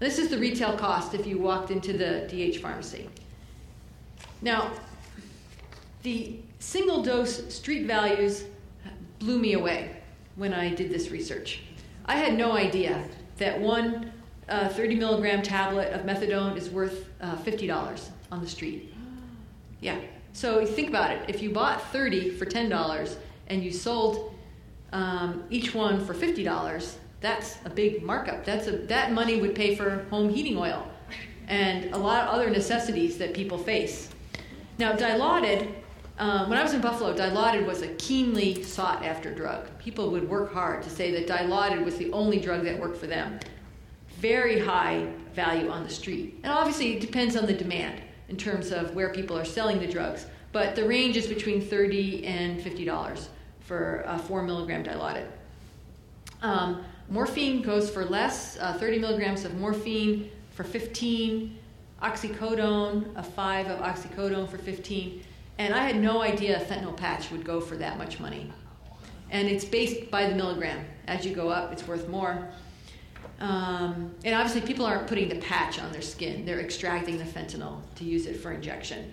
This is the retail cost if you walked into the DH pharmacy. Now, the single dose street values blew me away when I did this research. I had no idea that one uh, 30 milligram tablet of methadone is worth uh, $50 on the street. Yeah. So think about it. If you bought 30 for $10 and you sold um, each one for $50, that's a big markup. That's a, that money would pay for home heating oil and a lot of other necessities that people face. Now, Dilaudid, uh, when I was in Buffalo, Dilaudid was a keenly sought after drug. People would work hard to say that Dilaudid was the only drug that worked for them. Very high value on the street. And obviously, it depends on the demand in terms of where people are selling the drugs. But the range is between 30 and $50 for a 4 milligram Dilaudid. Um, morphine goes for less, uh, 30 milligrams of morphine for 15 oxycodone, a five of oxycodone for 15. And I had no idea a fentanyl patch would go for that much money. And it's based by the milligram. As you go up, it's worth more. Um, and obviously, people aren't putting the patch on their skin, they're extracting the fentanyl to use it for injection.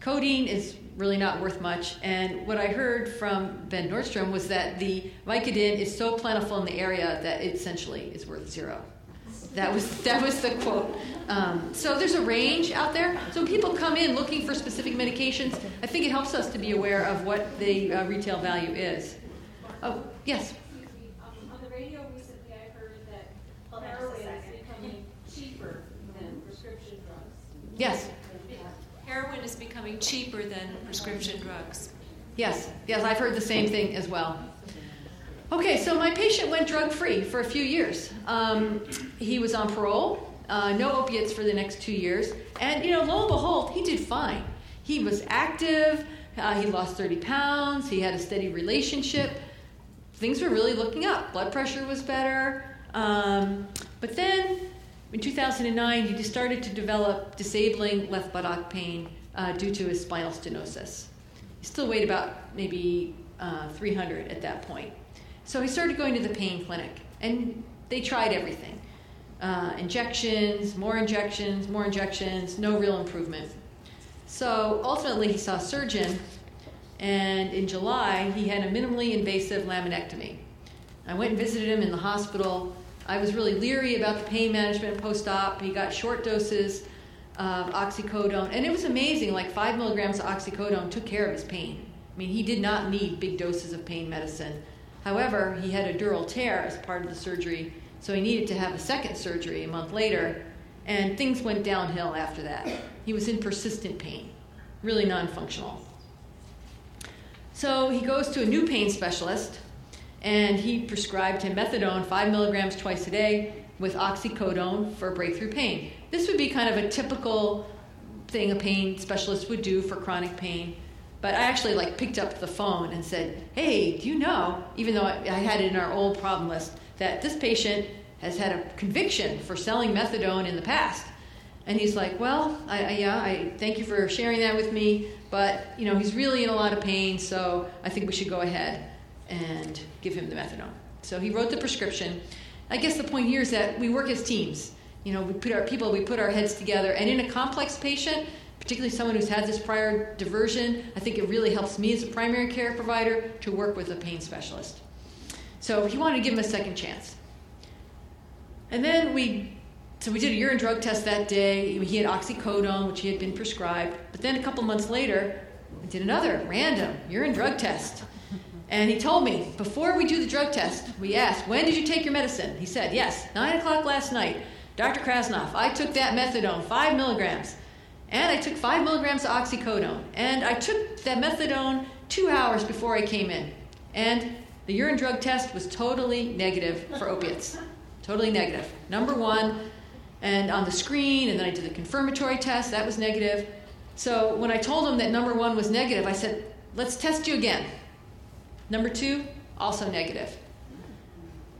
Codeine is really not worth much. And what I heard from Ben Nordstrom was that the Vicodin is so plentiful in the area that it essentially is worth zero. That was that was the quote. Um, so there's a range out there. So when people come in looking for specific medications, I think it helps us to be aware of what the uh, retail value is. Oh yes. Excuse me, um, on the radio recently, I heard that heroin is becoming cheaper than prescription drugs. Yes. Heroin is becoming cheaper than prescription drugs. Yes. Yes. I've heard the same thing as well. Okay, so my patient went drug free for a few years. Um, he was on parole, uh, no opiates for the next two years, and you know, lo and behold, he did fine. He was active. Uh, he lost 30 pounds. He had a steady relationship. Things were really looking up. Blood pressure was better. Um, but then in 2009, he started to develop disabling left buttock pain uh, due to his spinal stenosis. He still weighed about maybe uh, 300 at that point. So he started going to the pain clinic, and they tried everything uh, injections, more injections, more injections, no real improvement. So ultimately, he saw a surgeon, and in July, he had a minimally invasive laminectomy. I went and visited him in the hospital. I was really leery about the pain management post op. He got short doses of oxycodone, and it was amazing like five milligrams of oxycodone took care of his pain. I mean, he did not need big doses of pain medicine. However, he had a dural tear as part of the surgery, so he needed to have a second surgery a month later, and things went downhill after that. He was in persistent pain, really non functional. So he goes to a new pain specialist, and he prescribed him methadone, five milligrams twice a day, with oxycodone for breakthrough pain. This would be kind of a typical thing a pain specialist would do for chronic pain. But I actually like picked up the phone and said, "Hey, do you know?" Even though I, had it in our old problem list, that this patient has had a conviction for selling methadone in the past. And he's like, "Well, I, I, yeah, I thank you for sharing that with me, but you know, he's really in a lot of pain, so I think we should go ahead and give him the methadone." So he wrote the prescription. I guess the point here is that we work as teams. You know, we put our people, we put our heads together, and in a complex patient, particularly someone who's had this prior diversion, I think it really helps me as a primary care provider to work with a pain specialist. So he wanted to give him a second chance. And then we, so we did a urine drug test that day. He had oxycodone, which he had been prescribed. But then a couple months later, we did another random urine drug test. And he told me, before we do the drug test, we asked, when did you take your medicine? He said, yes, 9 o'clock last night. Dr. Krasnoff, I took that methadone, 5 milligrams. And I took five milligrams of oxycodone. And I took that methadone two hours before I came in. And the urine drug test was totally negative for opiates. Totally negative. Number one. And on the screen, and then I did the confirmatory test, that was negative. So when I told him that number one was negative, I said, let's test you again. Number two, also negative.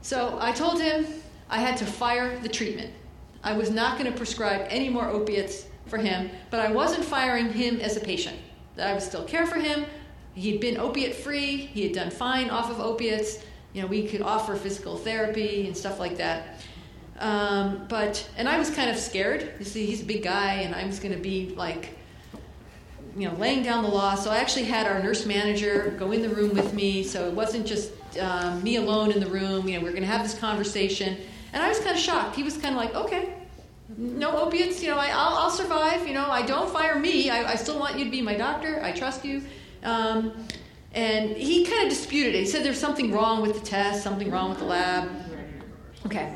So I told him I had to fire the treatment. I was not going to prescribe any more opiates for him, but I wasn't firing him as a patient. I would still care for him. He'd been opiate free. He had done fine off of opiates. You know, we could offer physical therapy and stuff like that. Um, but and I was kind of scared. You see, he's a big guy, and I was going to be like, you know, laying down the law. So I actually had our nurse manager go in the room with me. So it wasn't just um, me alone in the room. You know, we are going to have this conversation. And I was kind of shocked. He was kind of like, okay, no opiates. You know, I, will I'll survive. You know, I don't fire me. I, I, still want you to be my doctor. I trust you. Um, and he kind of disputed it. He said there's something wrong with the test, something wrong with the lab. Okay.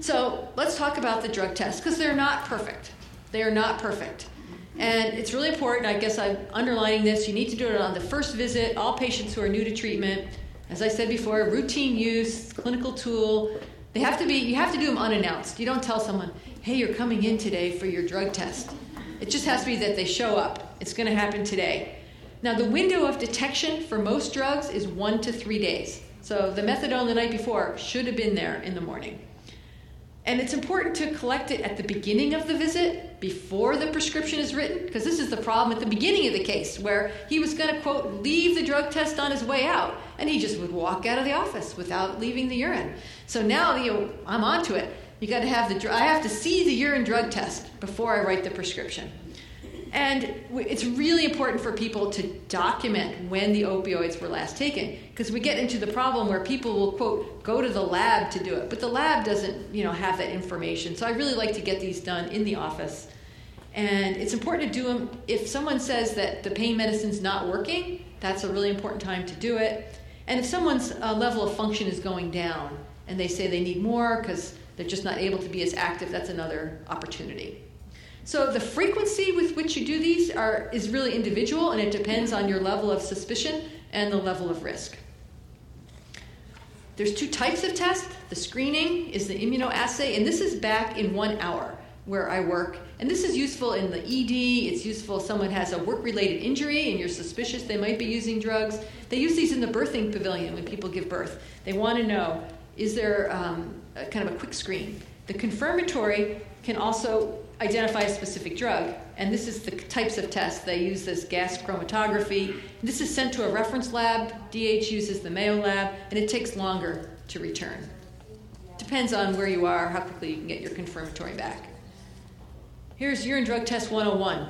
So let's talk about the drug tests because they're not perfect. They are not perfect. And it's really important, I guess I'm underlining this, you need to do it on the first visit, all patients who are new to treatment. As I said before, routine use, clinical tool. They have to be, you have to do them unannounced. You don't tell someone, hey, you're coming in today for your drug test. It just has to be that they show up. It's going to happen today. Now, the window of detection for most drugs is one to three days. So the methadone the night before should have been there in the morning. And it's important to collect it at the beginning of the visit before the prescription is written, because this is the problem at the beginning of the case, where he was going to, quote, leave the drug test on his way out, and he just would walk out of the office without leaving the urine. So now you know, I'm onto it. You got to have the, I have to see the urine drug test before I write the prescription. And it's really important for people to document when the opioids were last taken because we get into the problem where people will quote go to the lab to do it, but the lab doesn't you know have that information. So I really like to get these done in the office. And it's important to do them if someone says that the pain medicine's not working, that's a really important time to do it. And if someone's uh, level of function is going down and they say they need more because they're just not able to be as active, that's another opportunity. So the frequency with which you do these are, is really individual and it depends on your level of suspicion and the level of risk. There's two types of tests. The screening is the immunoassay, and this is back in one hour where I work. And this is useful in the ED. It's useful if someone has a work related injury and you're suspicious they might be using drugs. They use these in the birthing pavilion when people give birth. They want to know is there um, a, kind of a quick screen? The confirmatory can also identify a specific drug. And this is the types of tests. They use this gas chromatography. This is sent to a reference lab. DH uses the Mayo lab, and it takes longer to return. Depends on where you are, how quickly you can get your confirmatory back. Here's urine drug test 101.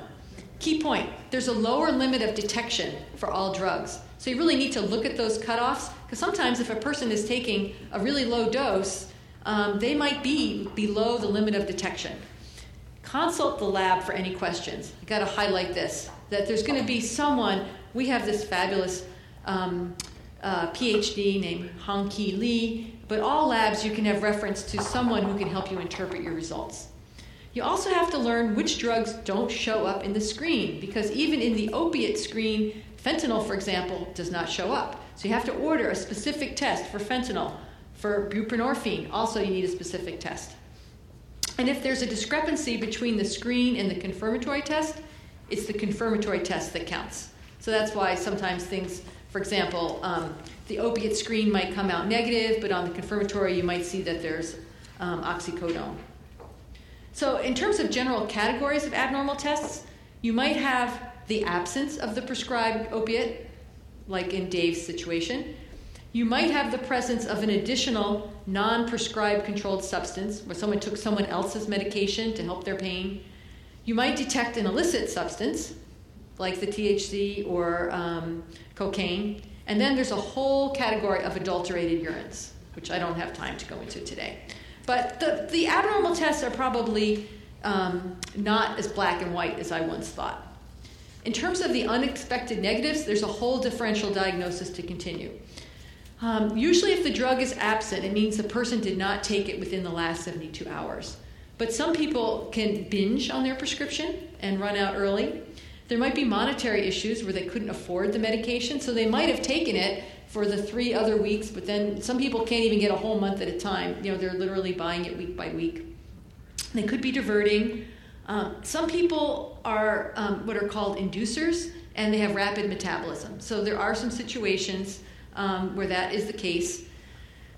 Key point there's a lower limit of detection for all drugs. So you really need to look at those cutoffs because sometimes if a person is taking a really low dose, um, they might be below the limit of detection. Consult the lab for any questions. I got to highlight this that there's going to be someone. We have this fabulous um, uh, PhD named Hong Ki Lee, but all labs you can have reference to someone who can help you interpret your results. You also have to learn which drugs don't show up in the screen because even in the opiate screen, fentanyl, for example, does not show up. So you have to order a specific test for fentanyl. For buprenorphine, also you need a specific test. And if there's a discrepancy between the screen and the confirmatory test, it's the confirmatory test that counts. So that's why sometimes things, for example, um, the opiate screen might come out negative, but on the confirmatory you might see that there's um, oxycodone. So, in terms of general categories of abnormal tests, you might have the absence of the prescribed opiate, like in Dave's situation. You might have the presence of an additional non prescribed controlled substance where someone took someone else's medication to help their pain. You might detect an illicit substance like the THC or um, cocaine. And then there's a whole category of adulterated urines, which I don't have time to go into today. But the, the abnormal tests are probably um, not as black and white as I once thought. In terms of the unexpected negatives, there's a whole differential diagnosis to continue. Um, usually, if the drug is absent, it means the person did not take it within the last 72 hours. But some people can binge on their prescription and run out early. There might be monetary issues where they couldn't afford the medication, so they might have taken it for the three other weeks, but then some people can't even get a whole month at a time. You know, they're literally buying it week by week. They could be diverting. Um, some people are um, what are called inducers, and they have rapid metabolism. So there are some situations um, where that is the case.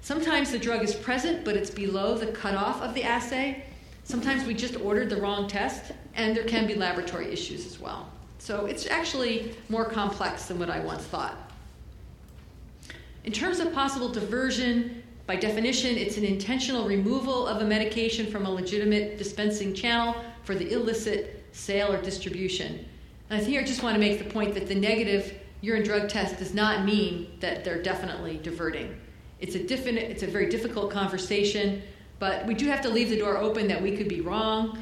Sometimes the drug is present, but it's below the cutoff of the assay. Sometimes we just ordered the wrong test, and there can be laboratory issues as well. So it's actually more complex than what I once thought. In terms of possible diversion, by definition, it's an intentional removal of a medication from a legitimate dispensing channel for the illicit sale or distribution. And I here I just want to make the point that the negative urine drug test does not mean that they're definitely diverting. It's a, it's a very difficult conversation, but we do have to leave the door open that we could be wrong,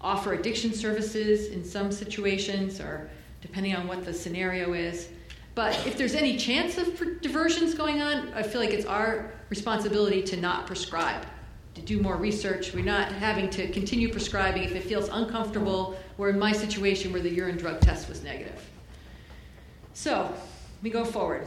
offer addiction services in some situations, or depending on what the scenario is. But if there's any chance of diversions going on, I feel like it's our responsibility to not prescribe, to do more research. We're not having to continue prescribing if it feels uncomfortable, or in my situation where the urine drug test was negative. So, we go forward.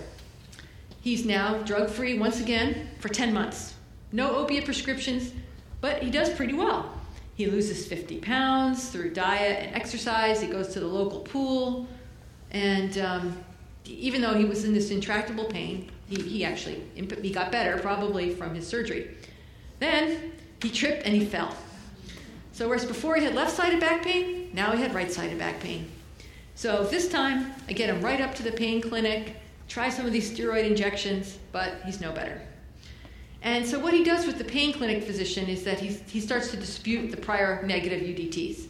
He's now drug free once again for 10 months. No opiate prescriptions, but he does pretty well. He loses 50 pounds through diet and exercise. He goes to the local pool, and um, even though he was in this intractable pain, he, he actually he got better, probably from his surgery. Then he tripped and he fell. So whereas before he had left-sided back pain, now he had right-sided back pain. So this time I get him right up to the pain clinic, try some of these steroid injections, but he's no better. And so what he does with the pain clinic physician is that he, he starts to dispute the prior negative UDTs.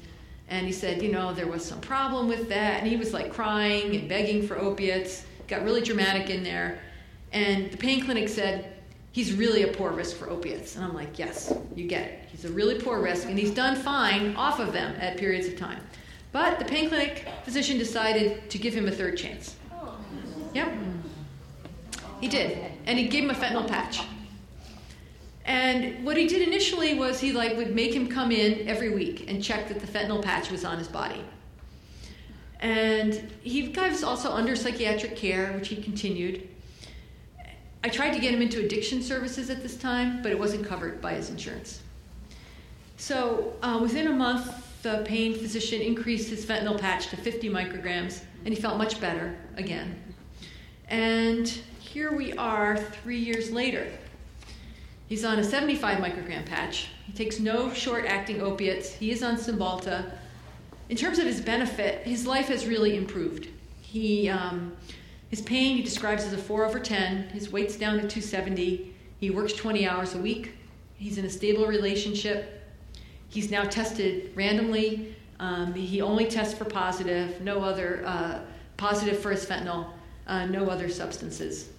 And he said, you know, there was some problem with that. And he was like crying and begging for opiates, got really dramatic in there. And the pain clinic said, he's really a poor risk for opiates. And I'm like, yes, you get it. He's a really poor risk, and he's done fine off of them at periods of time. But the pain clinic physician decided to give him a third chance. Yep. He did. And he gave him a fentanyl patch. And what he did initially was he like would make him come in every week and check that the fentanyl patch was on his body. And he was also under psychiatric care, which he continued. I tried to get him into addiction services at this time, but it wasn't covered by his insurance. So uh, within a month, the pain physician increased his fentanyl patch to 50 micrograms, and he felt much better again. And here we are three years later. He's on a 75 microgram patch. He takes no short acting opiates. He is on Cymbalta. In terms of his benefit, his life has really improved. He, um, his pain he describes as a 4 over 10. His weight's down to 270. He works 20 hours a week. He's in a stable relationship. He's now tested randomly. Um, he only tests for positive, no other uh, positive for his fentanyl, uh, no other substances.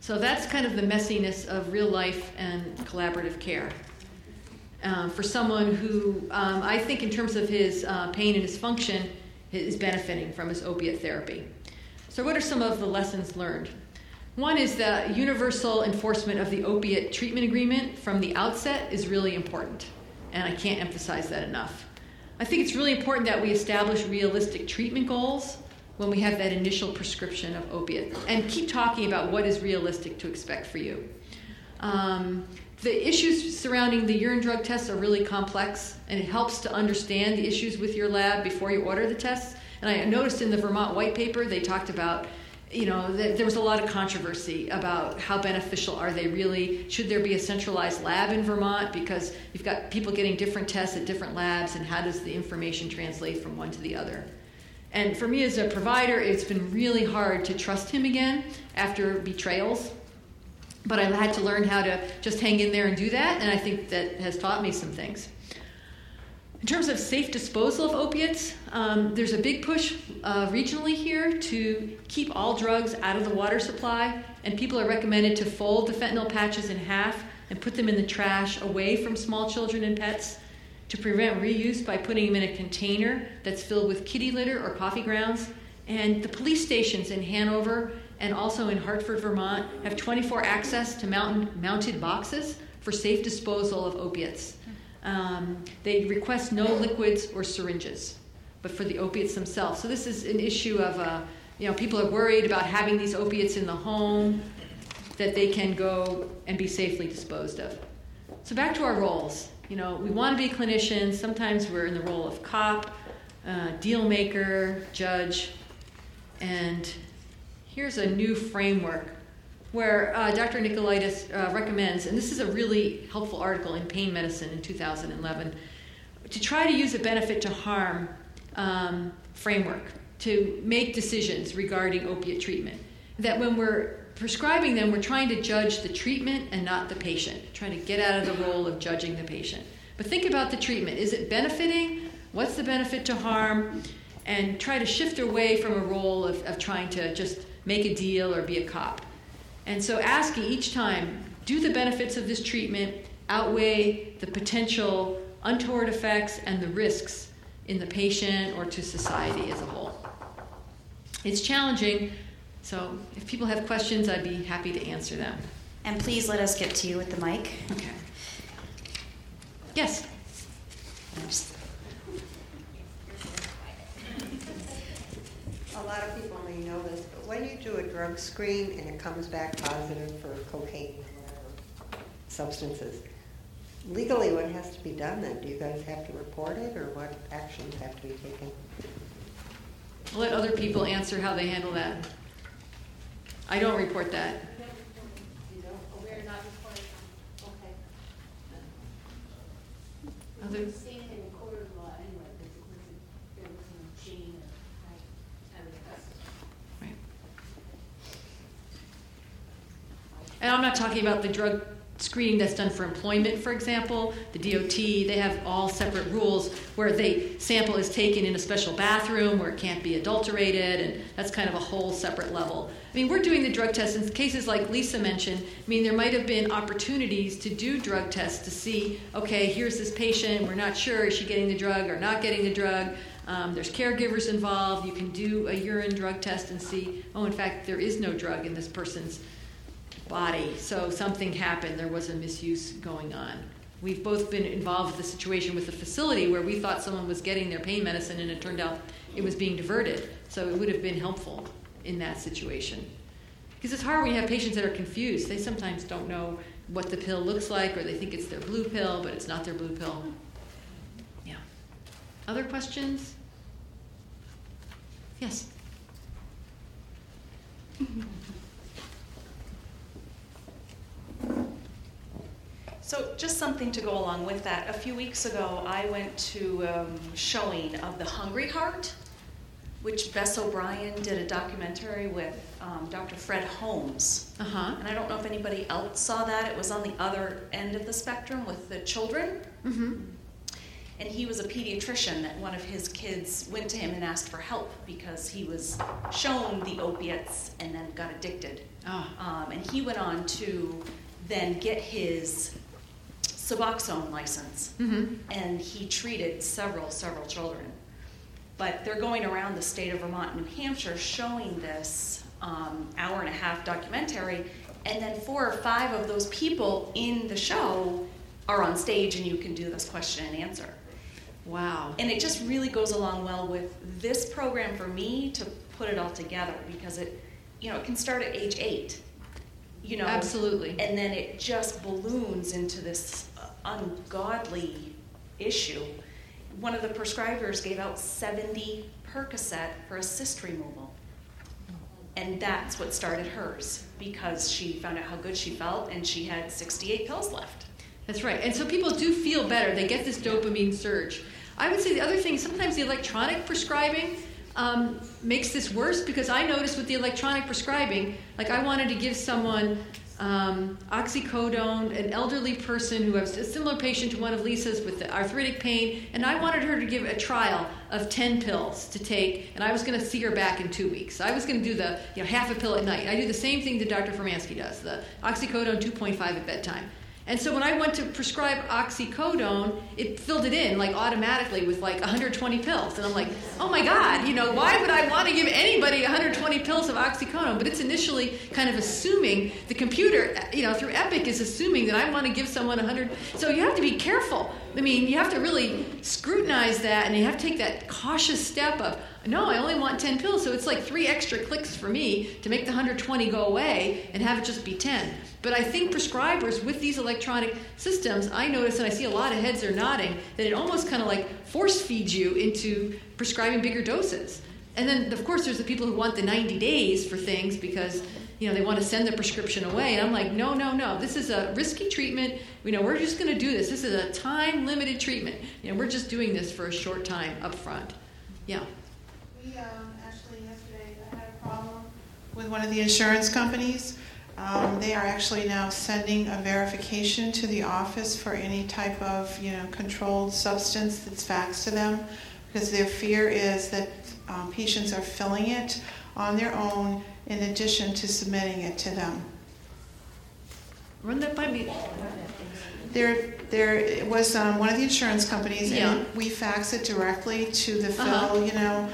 So that's kind of the messiness of real life and collaborative care. Um, for someone who um, I think, in terms of his uh, pain and his function, is benefiting from his opiate therapy. So, what are some of the lessons learned? One is that universal enforcement of the opiate treatment agreement from the outset is really important, and I can't emphasize that enough. I think it's really important that we establish realistic treatment goals when we have that initial prescription of opiate and keep talking about what is realistic to expect for you. Um, the issues surrounding the urine drug tests are really complex, and it helps to understand the issues with your lab before you order the tests. And I noticed in the Vermont white paper, they talked about you know, there was a lot of controversy about how beneficial are they really? Should there be a centralized lab in Vermont? Because you've got people getting different tests at different labs, and how does the information translate from one to the other? And for me as a provider, it's been really hard to trust him again after betrayals. But I had to learn how to just hang in there and do that, and I think that has taught me some things. In terms of safe disposal of opiates, um, there's a big push uh, regionally here to keep all drugs out of the water supply, and people are recommended to fold the fentanyl patches in half and put them in the trash away from small children and pets to prevent reuse by putting them in a container that's filled with kitty litter or coffee grounds. And the police stations in Hanover and also in Hartford, Vermont, have 24 access to mountain, mounted boxes for safe disposal of opiates. Um, they request no liquids or syringes, but for the opiates themselves. So this is an issue of, uh, you know, people are worried about having these opiates in the home that they can go and be safely disposed of. So back to our roles you know, we want to be clinicians. Sometimes we're in the role of cop, uh, deal maker, judge. And here's a new framework where uh, Dr. Nicolaidis uh, recommends, and this is a really helpful article in Pain Medicine in 2011, to try to use a benefit to harm um, framework to make decisions regarding opiate treatment. That when we're prescribing them, we're trying to judge the treatment and not the patient, trying to get out of the role of judging the patient. But think about the treatment. Is it benefiting? What's the benefit to harm? And try to shift away from a role of, of trying to just make a deal or be a cop. And so asking each time, do the benefits of this treatment outweigh the potential untoward effects and the risks in the patient or to society as a whole? It's challenging, so if people have questions, I'd be happy to answer them. And please let us get to you with the mic. Okay. Yes. A lot of people may know this, but when you do a drug screen and it comes back positive for cocaine or whatever substances, legally what has to be done then? Do you guys have to report it or what actions have to be taken? I'll let other people answer how they handle that. I don't report that. We're not reporting, okay. Other, Same thing in court of law anyway, because it was, there was no chain of, and the custody. right. And I'm not talking about the drug screening that's done for employment, for example. The DOT, they have all separate rules where the sample is taken in a special bathroom where it can't be adulterated, and that's kind of a whole separate level. I mean, we're doing the drug tests in cases like Lisa mentioned. I mean, there might have been opportunities to do drug tests to see, okay, here's this patient, we're not sure, is she getting the drug or not getting the drug? Um, there's caregivers involved. You can do a urine drug test and see, oh, in fact, there is no drug in this person's body. So something happened. There was a misuse going on. We've both been involved with the situation with the facility where we thought someone was getting their pain medicine and it turned out it was being diverted. So it would have been helpful in that situation. Because it's hard when you have patients that are confused. They sometimes don't know what the pill looks like or they think it's their blue pill, but it's not their blue pill. Yeah. Other questions? Yes. So just something to go along with that. A few weeks ago, I went to um, showing of The Hungry Heart, which Bess O'Brien did a documentary with um, Dr. Fred Holmes. Uh huh. And I don't know if anybody else saw that. It was on the other end of the spectrum with the children. Mm-hmm. And he was a pediatrician that one of his kids went to him and asked for help because he was shown the opiates and then got addicted. Ah. Um, and he went on to then get his Suboxone license. Mm-hmm. And he treated several, several children. But they're going around the state of Vermont and New Hampshire showing this um, hour and a half documentary. And then four or five of those people in the show are on stage and you can do this question and answer. Wow. And it just really goes along well with this program for me to put it all together because it, you know, it can start at age eight, you know. Absolutely. And then it just balloons into this ungodly issue. One of the prescribers gave out 70 Percocet for a cyst removal. And that's what started hers because she found out how good she felt and she had 68 pills left. That's right. And so people do feel better. They get this dopamine surge. I would say the other thing, sometimes the electronic prescribing um, makes this worse because I noticed with the electronic prescribing, like I wanted to give someone um, oxycodone, an elderly person who has a similar patient to one of Lisa's with the arthritic pain, and I wanted her to give a trial of 10 pills to take, and I was going to see her back in two weeks. I was going to do the you know half a pill at night. I do the same thing that Dr. Formansky does, the oxycodone 2.5 at bedtime. And so when I went to prescribe oxycodone, it filled it in like automatically with like 120 pills. And I'm like, oh my God, you know, why would I want to give anybody 120 pills of oxycodone? But it's initially kind of assuming the computer, you know, through Epic is assuming that I want to give someone 100. So you have to be careful. I mean, you have to really scrutinize that and you have to take that cautious step of, no, I only want 10 pills. So it's like three extra clicks for me to make the 120 go away and have it just be 10. But I think prescribers with these electronic systems, I notice, and I see a lot of heads are nodding, that it almost kind of like force feeds you into prescribing bigger doses. And then, of course, there's the people who want the 90 days for things because, you know, they want to send the prescription away. And I'm like, no, no, no. This is a risky treatment. You know, we're just going to do this. This is a time limited treatment. You know, we're just doing this for a short time up front. Yeah. We um, actually yesterday had a problem with one of the insurance companies. Um, they are actually now sending a verification to the office for any type of you know controlled substance that's faxed to them, because their fear is that um, patients are filling it on their own in addition to submitting it to them. Run that by me. There, there was um, one of the insurance companies, Yeah. and we fax it directly to the fill, Uh-huh. you know.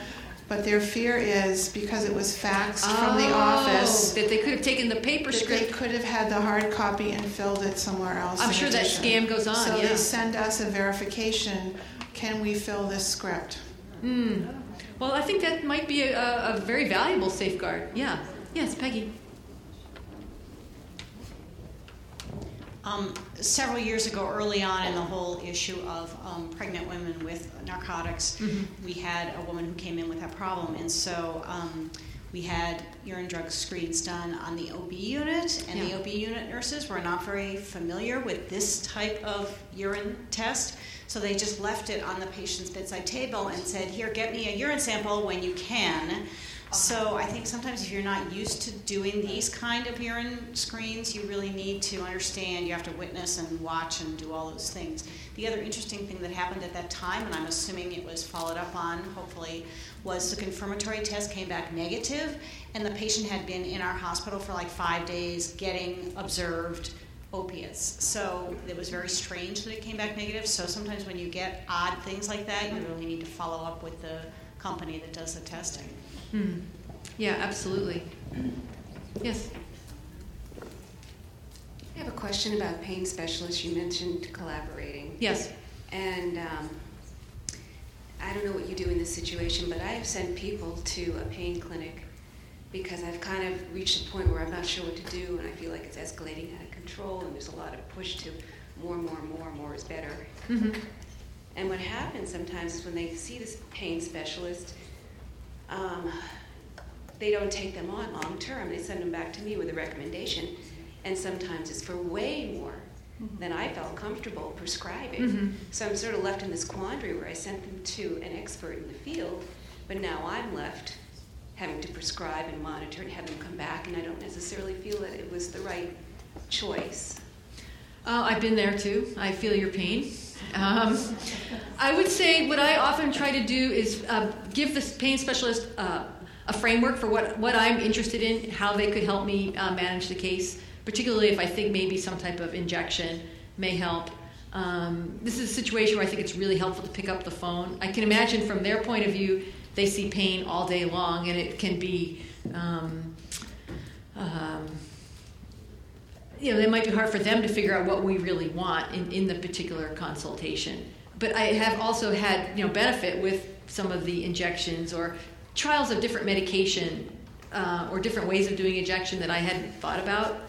But their fear is because it was faxed from the Oh, office, That they could have taken the paper that they could have had the hard copy and filled it somewhere else. I'm sure that scam goes on, So yeah. they send us a verification. Can we fill this script? Hmm. Well, I think that might be a, a very valuable safeguard. Yeah. Yes, Peggy. Um, several years ago, early on in the whole issue of um, pregnant women with narcotics, Mhm. we had a woman who came in with that problem, and so um, we had urine drug screens done on the OB unit, and the OB unit nurses were not very familiar with this type of urine test. So they just left it on the patient's bedside table and said, "Here, get me a urine sample when you can." So I think sometimes if you're not used to doing these kind of urine screens, you really need to understand. You have to witness and watch and do all those things. The other interesting thing that happened at that time, and I'm assuming it was followed up on, hopefully, was the confirmatory test came back negative, and the patient had been in our hospital for like five days getting observed opiates. So it was very strange that it came back negative. So sometimes when you get odd things like that, you really need to follow up with the company that does the testing. Hmm. Yeah, absolutely. Yes. I have a question about pain specialists. You mentioned collaborating. Yes. And um, I don't know what you do in this situation, but I have sent people to a pain clinic because I've kind of reached a point where I'm not sure what to do and I feel like it's escalating out of control and there's a lot of push to more, more, more, more is better. hmm And what happens sometimes is when they see this pain specialist, um, they don't take them on long term. They send them back to me with a recommendation, and sometimes it's for way more than I felt comfortable prescribing. Mhm. So I'm sort of left in this quandary where I sent them to an expert in the field, but now I'm left having to prescribe and monitor and have them come back, and I don't necessarily feel that it was the right choice. Uh, I've been there too. I feel your pain. Um, I would say what I often try to do is uh, give the pain specialist uh, a framework for what, what I'm interested in, how they could help me uh, manage the case, particularly if I think maybe some type of injection may help. Um, this is a situation where I think it's really helpful to pick up the phone. I can imagine from their point of view, they see pain all day long, and it can be. Um, um, you know, it might be hard for them to figure out what we really want in, in the particular consultation. But I have also had, you know, benefit with some of the injections or trials of different medication uh, or different ways of doing injection that I hadn't thought about.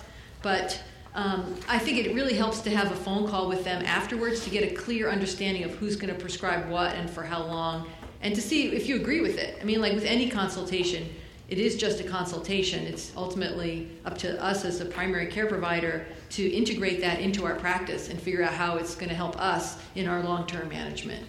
But um, I think it really helps to have a phone call with them afterwards to get a clear understanding of who's going to prescribe what and for how long, and to see if you agree with it. I mean, like with any consultation, it is just a consultation. It's ultimately up to us as a primary care provider to integrate that into our practice and figure out how it's going to help us in our long-term management.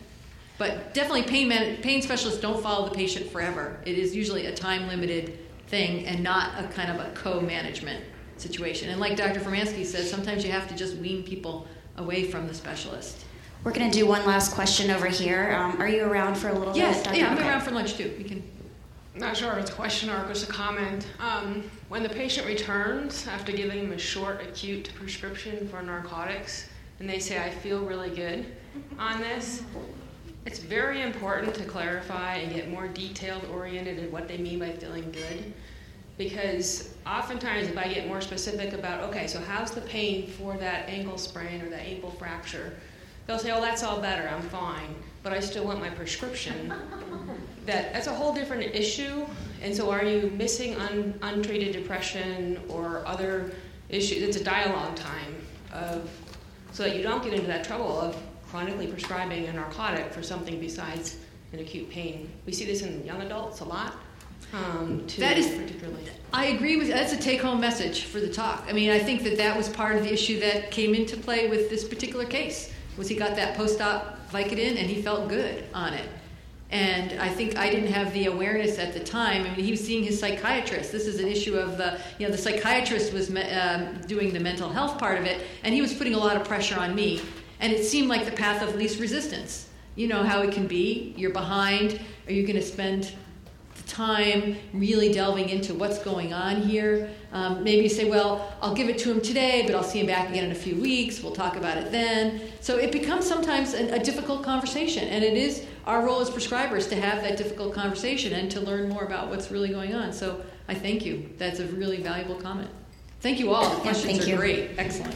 But definitely, pain man- pain specialists don't follow the patient forever. It is usually a time-limited thing and not a kind of a co-management situation. And like Dr. Formansky says, sometimes you have to just wean people away from the specialist. We're going to do one last question over here. Um, are you around for a little Yes, bit? Dr. yeah, I'm Okay. around for lunch too. We can. Not sure if it's a question or just a comment. Um, when the patient returns after giving them a short acute prescription for narcotics, and they say, I feel really good on this, it's very important to clarify and get more detailed oriented in what they mean by feeling good. Because oftentimes, if I get more specific about, okay, so how's the pain for that ankle sprain or that ankle fracture, they'll say, oh, that's all better, I'm fine, but I still want my prescription that that's a whole different issue. And so, are you missing un, untreated depression or other issues? It's a dialogue time of so that you don't get into that trouble of chronically prescribing a narcotic for something besides an acute pain. We see this in young adults a lot. um, to That is- particularly. I agree with, that's a take-home message for the talk. I mean, I think that that was part of the issue that came into play with this particular case, was he got that post-op Vicodin and he felt good on it. And I think I didn't have the awareness at the time. I mean, he was seeing his psychiatrist. This is an issue of the, you know, the psychiatrist was me- um, doing the mental health part of it, and he was putting a lot of pressure on me. And it seemed like the path of least resistance. You know how it can be. You're behind. Are you going to spend time really delving into what's going on here. Um, maybe you say, well, I'll give it to him today, but I'll see him back again in a few weeks. We'll talk about it then. So it becomes sometimes a, a difficult conversation, and it is our role as prescribers to have that difficult conversation and to learn more about what's really going on. So I thank you. That's a really valuable comment. Thank you all. The questions thank are you. great. Excellent.